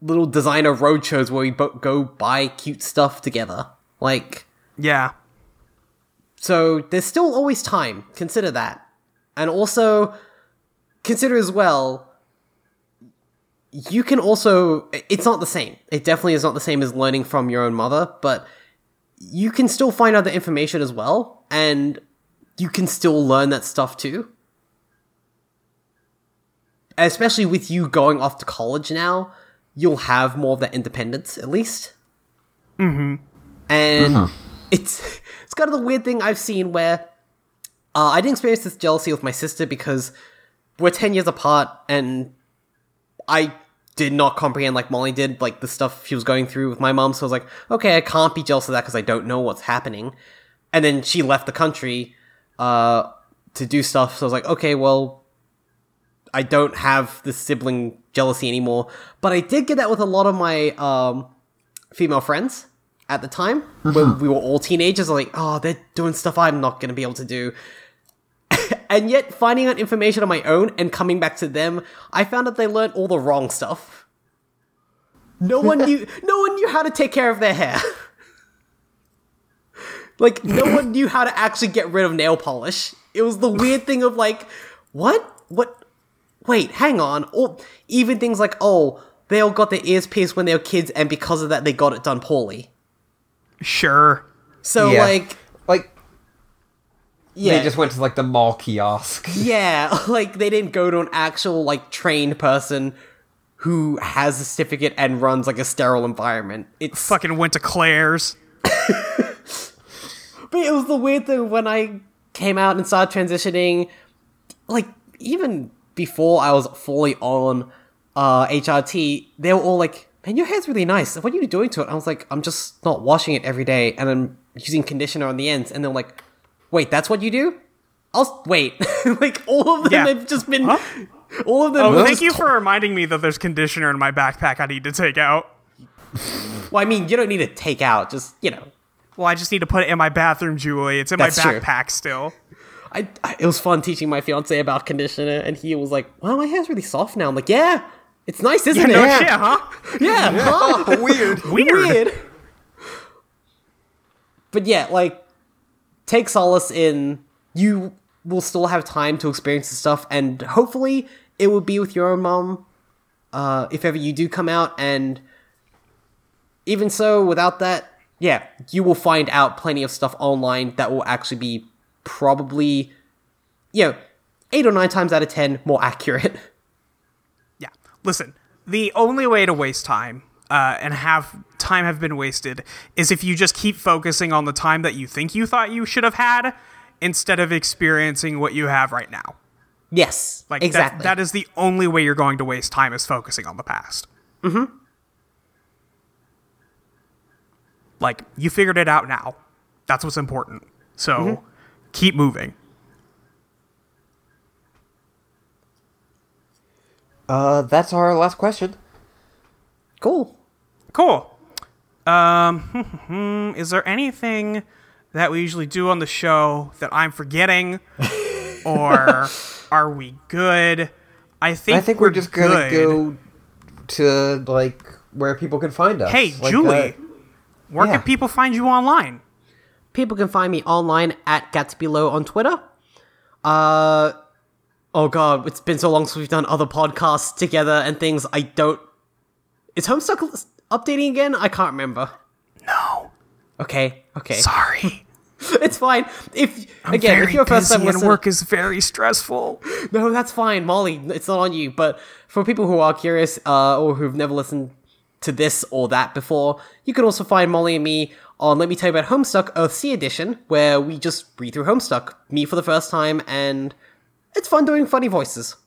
little designer road shows where we bo- go buy cute stuff together. Like, yeah, so there's still always time. Consider that. And also consider as well you can also it's not the same. It definitely is not the same as learning from your own mother, but you can still find other information as well and you can still learn that stuff too. Especially with you going off to college now, you'll have more of that independence at least. Mm-hmm. And it's it's kind of the weird thing I've seen where uh, I didn't experience this jealousy with my sister because we're ten years apart, and I did not comprehend like Molly did, like the stuff she was going through with my mom. So I was like, okay, I can't be jealous of that because I don't know what's happening. And then she left the country uh, to do stuff. So I was like, okay, well, I don't have the sibling jealousy anymore. But I did get that with a lot of my um, female friends at the time when we were all teenagers. Like, oh, they're doing stuff I'm not going to be able to do. and yet, finding out information on my own and coming back to them, I found that they learned all the wrong stuff. No one knew. No one knew how to take care of their hair. like, no one knew how to actually get rid of nail polish. It was the weird thing of like, what? What? Wait, hang on. Or even things like, oh, they all got their ears pierced when they were kids, and because of that, they got it done poorly. sure. So, Yeah. like, like, yeah, they just went to like the mall kiosk. Yeah, like they didn't go to an actual like trained person who has a certificate and runs like a sterile environment. It's Fucking went to Claire's. but it was the weird thing when I came out and started transitioning, like even before I was fully on uh HRT, they were all like, "Man, your hair's really nice. What are you doing to it?" I was like, "I'm just not washing it every day, and I'm using conditioner on the ends." And they're like, "Wait, that's what you do?" I'll wait. like all of them Yeah. have just been. All of them. Oh, have thank just you for reminding me that there's conditioner in my backpack I need to take out. Well, I mean, you don't need to take out. Just you know, Well, I just need to put it in my bathroom, Julie. It's in That's my true. backpack still. I, I it was fun teaching my fiance about conditioner, and he was like, "Wow, my hair's really soft now." I'm like, "Yeah, it's nice, isn't No it?" shit, huh? Yeah, huh? Weird. Weird. weird. But yeah, like, take solace in you will still have time to experience the stuff, and hopefully it will be with your own mom, uh, if ever you do come out, and even so, without that, yeah, you will find out plenty of stuff online that will actually be probably, you know, eight or nine times out of ten more accurate. Yeah. Listen, the only way to waste time uh, and have time have been wasted is if you just keep focusing on the time that you think you thought you should have had instead of experiencing what you have right now. yes, Like that- exactly. that is the only way you're going to waste time is focusing on the past. Mm-hmm. Like you figured it out now. That's what's important. So Mm-hmm. keep moving. Uh, that's our last question. cool. Cool. Um, is there anything that we usually do on the show that I'm forgetting, or are we good? I think I think we're, just gonna good. go to like where people can find us. Hey, Like, Julie, uh, where yeah. can people find you online? People can find me online at Gatsbylow on Twitter. Uh, oh god, it's been so long since we've done other podcasts together and things. I don't. Is Homestuck updating again? I can't remember. No, Okay, okay, sorry. it's fine. If I'm again, if you're first time listener, work is very stressful. no, that's fine, Molly. It's not on you. But for people who are curious uh, or who've never listened to this or that before, you can also find Molly and me on Let Me Tell You About Homestuck Earthsea Edition, where we just read through Homestuck, me for the first time, and it's fun doing funny voices.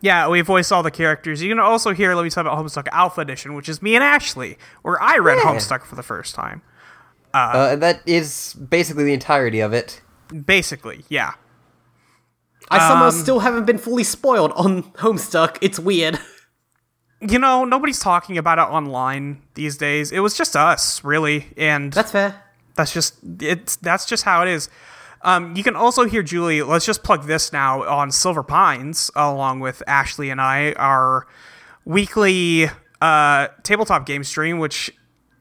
Yeah, we voice all the characters. You can also hear Let Me Talk About Homestuck Alpha Edition, which is me and Ashley, where I read Yeah. Homestuck for the first time. Uh, and that is basically the entirety of it. Basically, yeah. I Um, somehow still haven't been fully spoiled on Homestuck. It's weird. You know, nobody's talking about it online these days. It was just us, really, and That's fair. that's just it's that's just how it is. Um, you can also hear Julie. Let's just plug this now on Silver Pines, along with Ashley and I, our weekly uh, tabletop game stream, which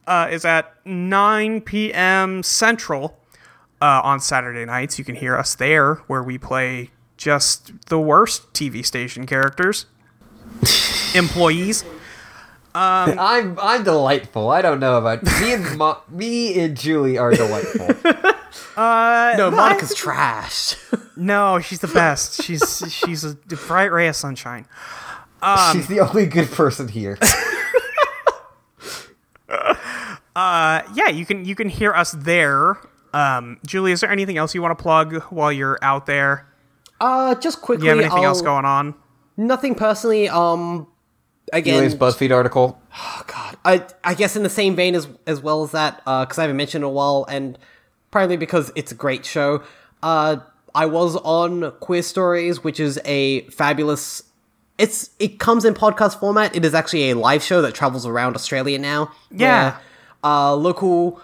uh, is at 9 p.m. Central uh, on Saturday nights. You can hear us there, where we play just the worst TV station characters, employees. I'm I'm delightful. I don't know about me and Mo- me and Julie are delightful. No, Monica's trash. No, she's the best. She's she's a bright ray of sunshine. She's the only good person here. yeah, you can you can hear us there. Um, Julie, is there anything else you want to plug while you're out there? uh, just quickly. Do you have anything else I'll- going on? Nothing personally. Um, again, Julie's BuzzFeed article. Oh God, I I guess in the same vein as as well as that, because I haven't mentioned in a while, and probably because it's a great show. Uh, I was on Queer Stories, which is a fabulous. It's it comes in podcast format. It is actually a live show that travels around Australia now. Yeah. where, uh, local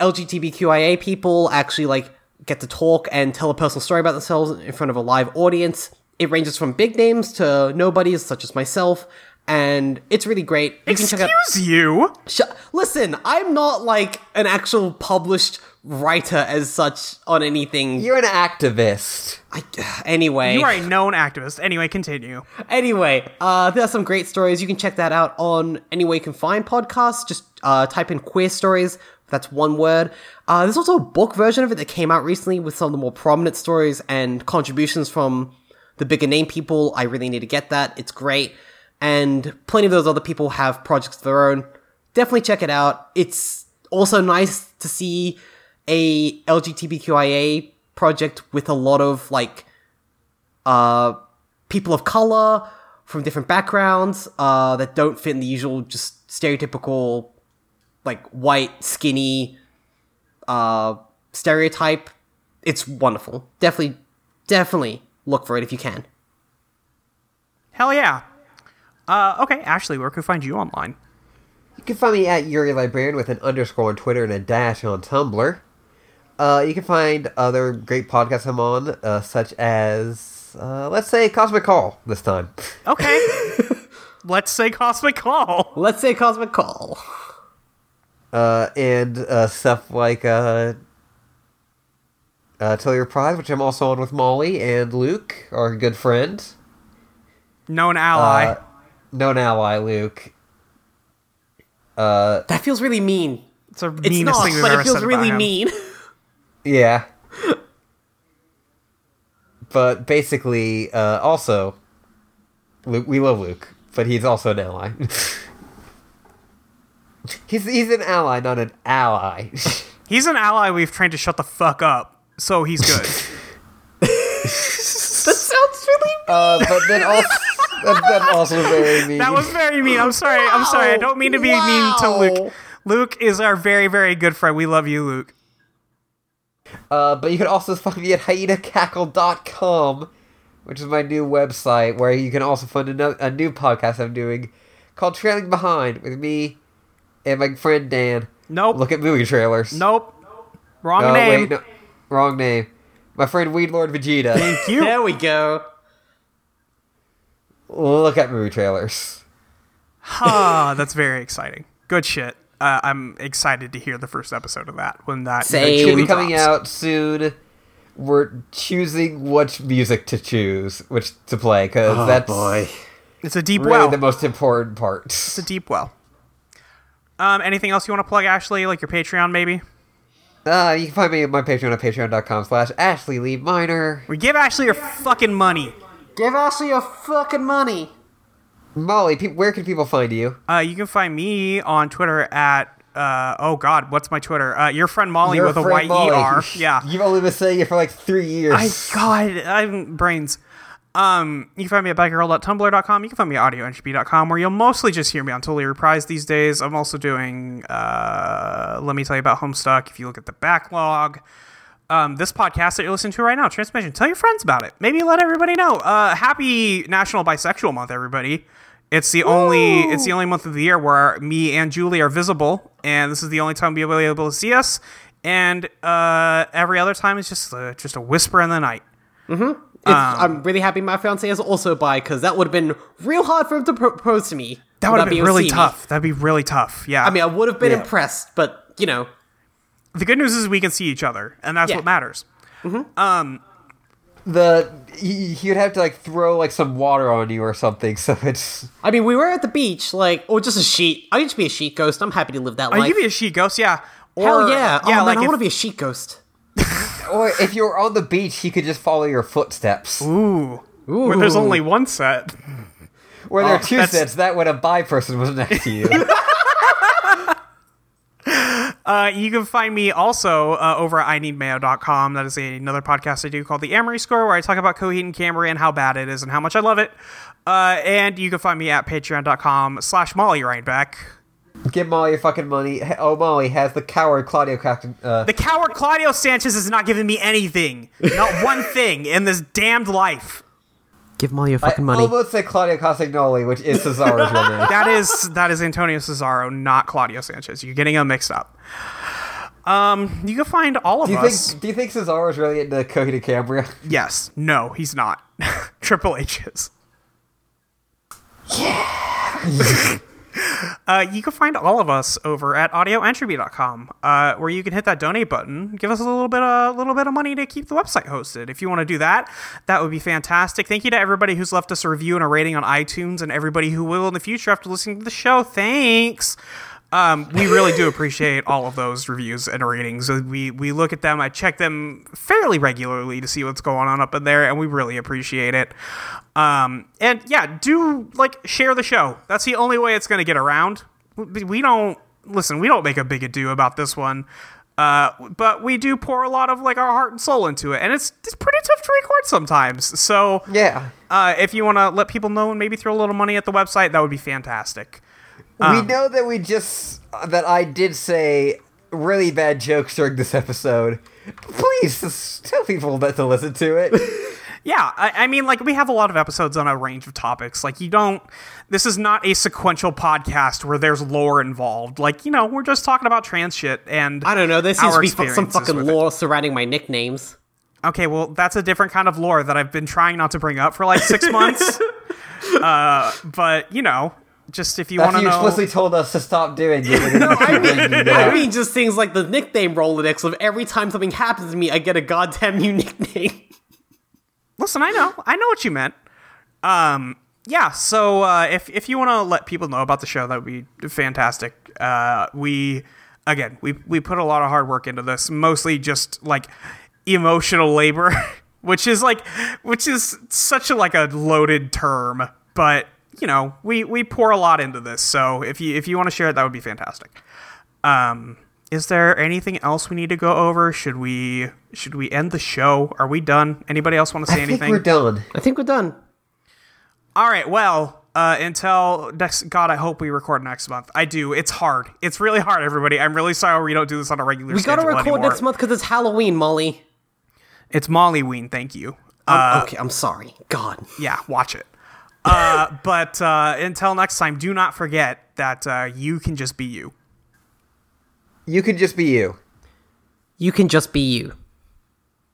LGBTQIA people actually like get to talk and tell a personal story about themselves in front of a live audience. It ranges from big names to nobodies, such as myself, and it's really great. You check out. Excuse you. Sh- Listen, I'm not like an actual published writer as such on anything. You're an activist. I, anyway, You are a known activist. Anyway, continue. anyway, uh, there are some great stories. You can check that out on any way you can find podcasts. Just uh, type in queer stories. That's one word. Uh, there's also a book version of it that came out recently with some of the more prominent stories and contributions from the bigger name people. I really need to get that. It's great. And plenty of those other people have projects of their own. Definitely check it out. It's also nice to see a LGBTQIA project with a lot of like uh people of color from different backgrounds uh that don't fit in the usual just stereotypical like white skinny uh stereotype it's wonderful definitely definitely look for it if you can Hell yeah. Uh, okay, Ashley, where can we find you online? You can find me at Yuri Librarian with an underscore on Twitter and a dash on Tumblr. Uh, you can find other great podcasts I'm on, uh, such as, uh, let's say, Cosmic Call this time. Okay. Let's say Cosmic Call. let's say cosmic call Uh, and uh, stuff like uh, uh, Tell Your Prize, which I'm also on with Molly and Luke, our good friend. Known ally. Uh, known ally, Luke. Uh, that feels really mean it's the it's meanest not thing we've but ever it feels said about really him. mean Yeah. but basically, uh, also, Luke, we love Luke, but he's also an ally. he's he's an ally, not an ally. He's an ally we've trained to shut the fuck up, so he's good. that sounds really mean uh, but then also, that, that also very mean. that was very mean. I'm sorry. I'm sorry. I don't mean to be mean to Luke. Luke is our very, very good friend. We love you, Luke. Uh, but you can also find me at hyenacackle.com, which is my new website where you can also find a, no- a new podcast I'm doing called Trailing Behind with me and my friend Dan. Nope. Look at movie trailers. Nope. Wrong name. wait, no, wrong name. My friend Weed Lord Vegeta. Thank you. There we go. Look at movie trailers. Ah, that's very exciting. Good shit. Uh, I'm excited to hear the first episode of that when that Same. Should eventually be coming drops. out soon. We're choosing which music to choose, which to play, because that's boy. It's a deep really well. the most important part. it's a deep well. Um, anything else you want to plug, Ashley? Like your Patreon, maybe? Uh, you can find me at my Patreon at patreon.com slash Ashley Lee Minor. We give Ashley your fucking money. Give Ashley your fucking money. Molly, pe- where can people find you? Uh, you can find me on Twitter at uh, oh god, what's my Twitter? Uh, your friend Molly Your with a friend Y E R. Molly. Yeah. You've only been saying it for like three years. I God, I'm brains. Um, you can find me at bagirl.tumblr.com. You can find me at audioentropy.com, where you'll mostly just hear me on Totally Reprised these days. I'm also doing, uh, let me tell you about Homestuck. If you look at the backlog, um, this podcast that you're listening to right now, Transmission, tell your friends about it. Maybe let everybody know. Uh, happy National Bisexual Month, everybody. It's the only it's the only month of the year where me and Julie are visible, and this is the only time we'll be able to see us. And uh, every other time is just uh, just a whisper in the night. It's, I'm really happy my fiance is also bi because that would have been real hard for him to propose to me. That would have been being able to really see me. tough. That'd be really tough. Yeah. I mean, I would have been Yeah. impressed, but you know, the good news is we can see each other, and that's Yeah. what matters. The he- he'd have to like throw like some water on you or something, so it's I mean, we were at the beach, like, or just a sheet. I used to be a sheet ghost. I'm happy to live that Oh, life. you could be a sheet ghost, yeah. Or, Hell yeah! yeah, oh like man, I if- want to be a sheet ghost. or if you're on the beach, he could just follow your footsteps. Ooh. Ooh. Where there's only one set. Where there are oh, two that's- sets, that when a bi person was next to you. Uh, you can find me also uh, over at ineedmayo.com. That is a, another podcast I do called The Amory Score, where I talk about Coheed and Cambria and how bad it is and how much I love it. Uh, and you can find me at patreon.com slash Molly Rhinebeck. Give Molly your fucking money. Oh, Molly has the coward Claudio Captain. Uh, The coward Claudio Sanchez has not given me anything. Not one thing in this damned life. Give Molly your I fucking money. almost said Claudio Castagnoli, which is Cesaro's real name. That is that is Antonio Cesaro, not Claudio Sanchez. You're getting them mixed up. Um, you can find all of Do you us. think? Do you think Cesaro's really into and Cambria? Yes. No, he's not. Triple H is. Yeah. uh, you can find all of us over at audioentropy.com, uh, where you can hit that donate button. Give us a little bit a little bit of money to keep the website hosted. If you want to do that, that would be fantastic. Thank you to everybody who's left us a review and a rating on iTunes, and everybody who will in the future after listening to the show. Thanks. Um, we really do appreciate all of those reviews and ratings. Uh, We we look at them. I check them fairly regularly to see what's going on up in there, and we really appreciate it. Um, and yeah, do like share the show. That's the only way it's going to get around. We we don't listen. We don't make a big ado about this one. Uh, but we do pour a lot of like our heart and soul into it, and it's it's pretty tough to record sometimes. So Yeah. uh, if you want to let people know and maybe throw a little money at the website, that would be fantastic. We Um, know that we just that I did say really bad jokes during this episode. Please tell people that to listen to it. Yeah, I, I mean, like we have a lot of episodes on a range of topics. Like you don't. This is not a sequential podcast where there's lore involved. Like you know, we're just talking about trans shit and I don't know. There seems our to be some fucking with it. lore surrounding my nicknames. Okay, well, that's a different kind of lore that I've been trying not to bring up for like six months. uh, but you know, just if you want After to you know, explicitly told us to stop doing it. and then you keep I mean, just things like the nickname Rolodex of every time something happens to me, I get a goddamn new nickname. listen, I know, I know what you meant. Um, yeah. So uh, if if you want to let people know about the show, that would be fantastic. Uh, we again, we we put a lot of hard work into this, mostly just like emotional labor, which is like, which is such a like a loaded term, but you know, we we pour a lot into this. So if you if you want to share it, that would be fantastic. Um, is there anything else we need to go over? Should we should we end the show? Are we done? Anybody else want to say anything? I think we're done. I think we're done. All right. Well, uh, until next, God, I hope we record next month. I do. It's hard. It's really hard, everybody. I'm really sorry we don't do this on a regular We schedule gotta record anymore. next month because it's Halloween, Molly. It's Molly Ween. Thank you. I'm- okay, I'm sorry. God. Yeah, watch it. Uh, but uh, until next time, do not forget that uh, you can just be you. You can just be you. You can just be you.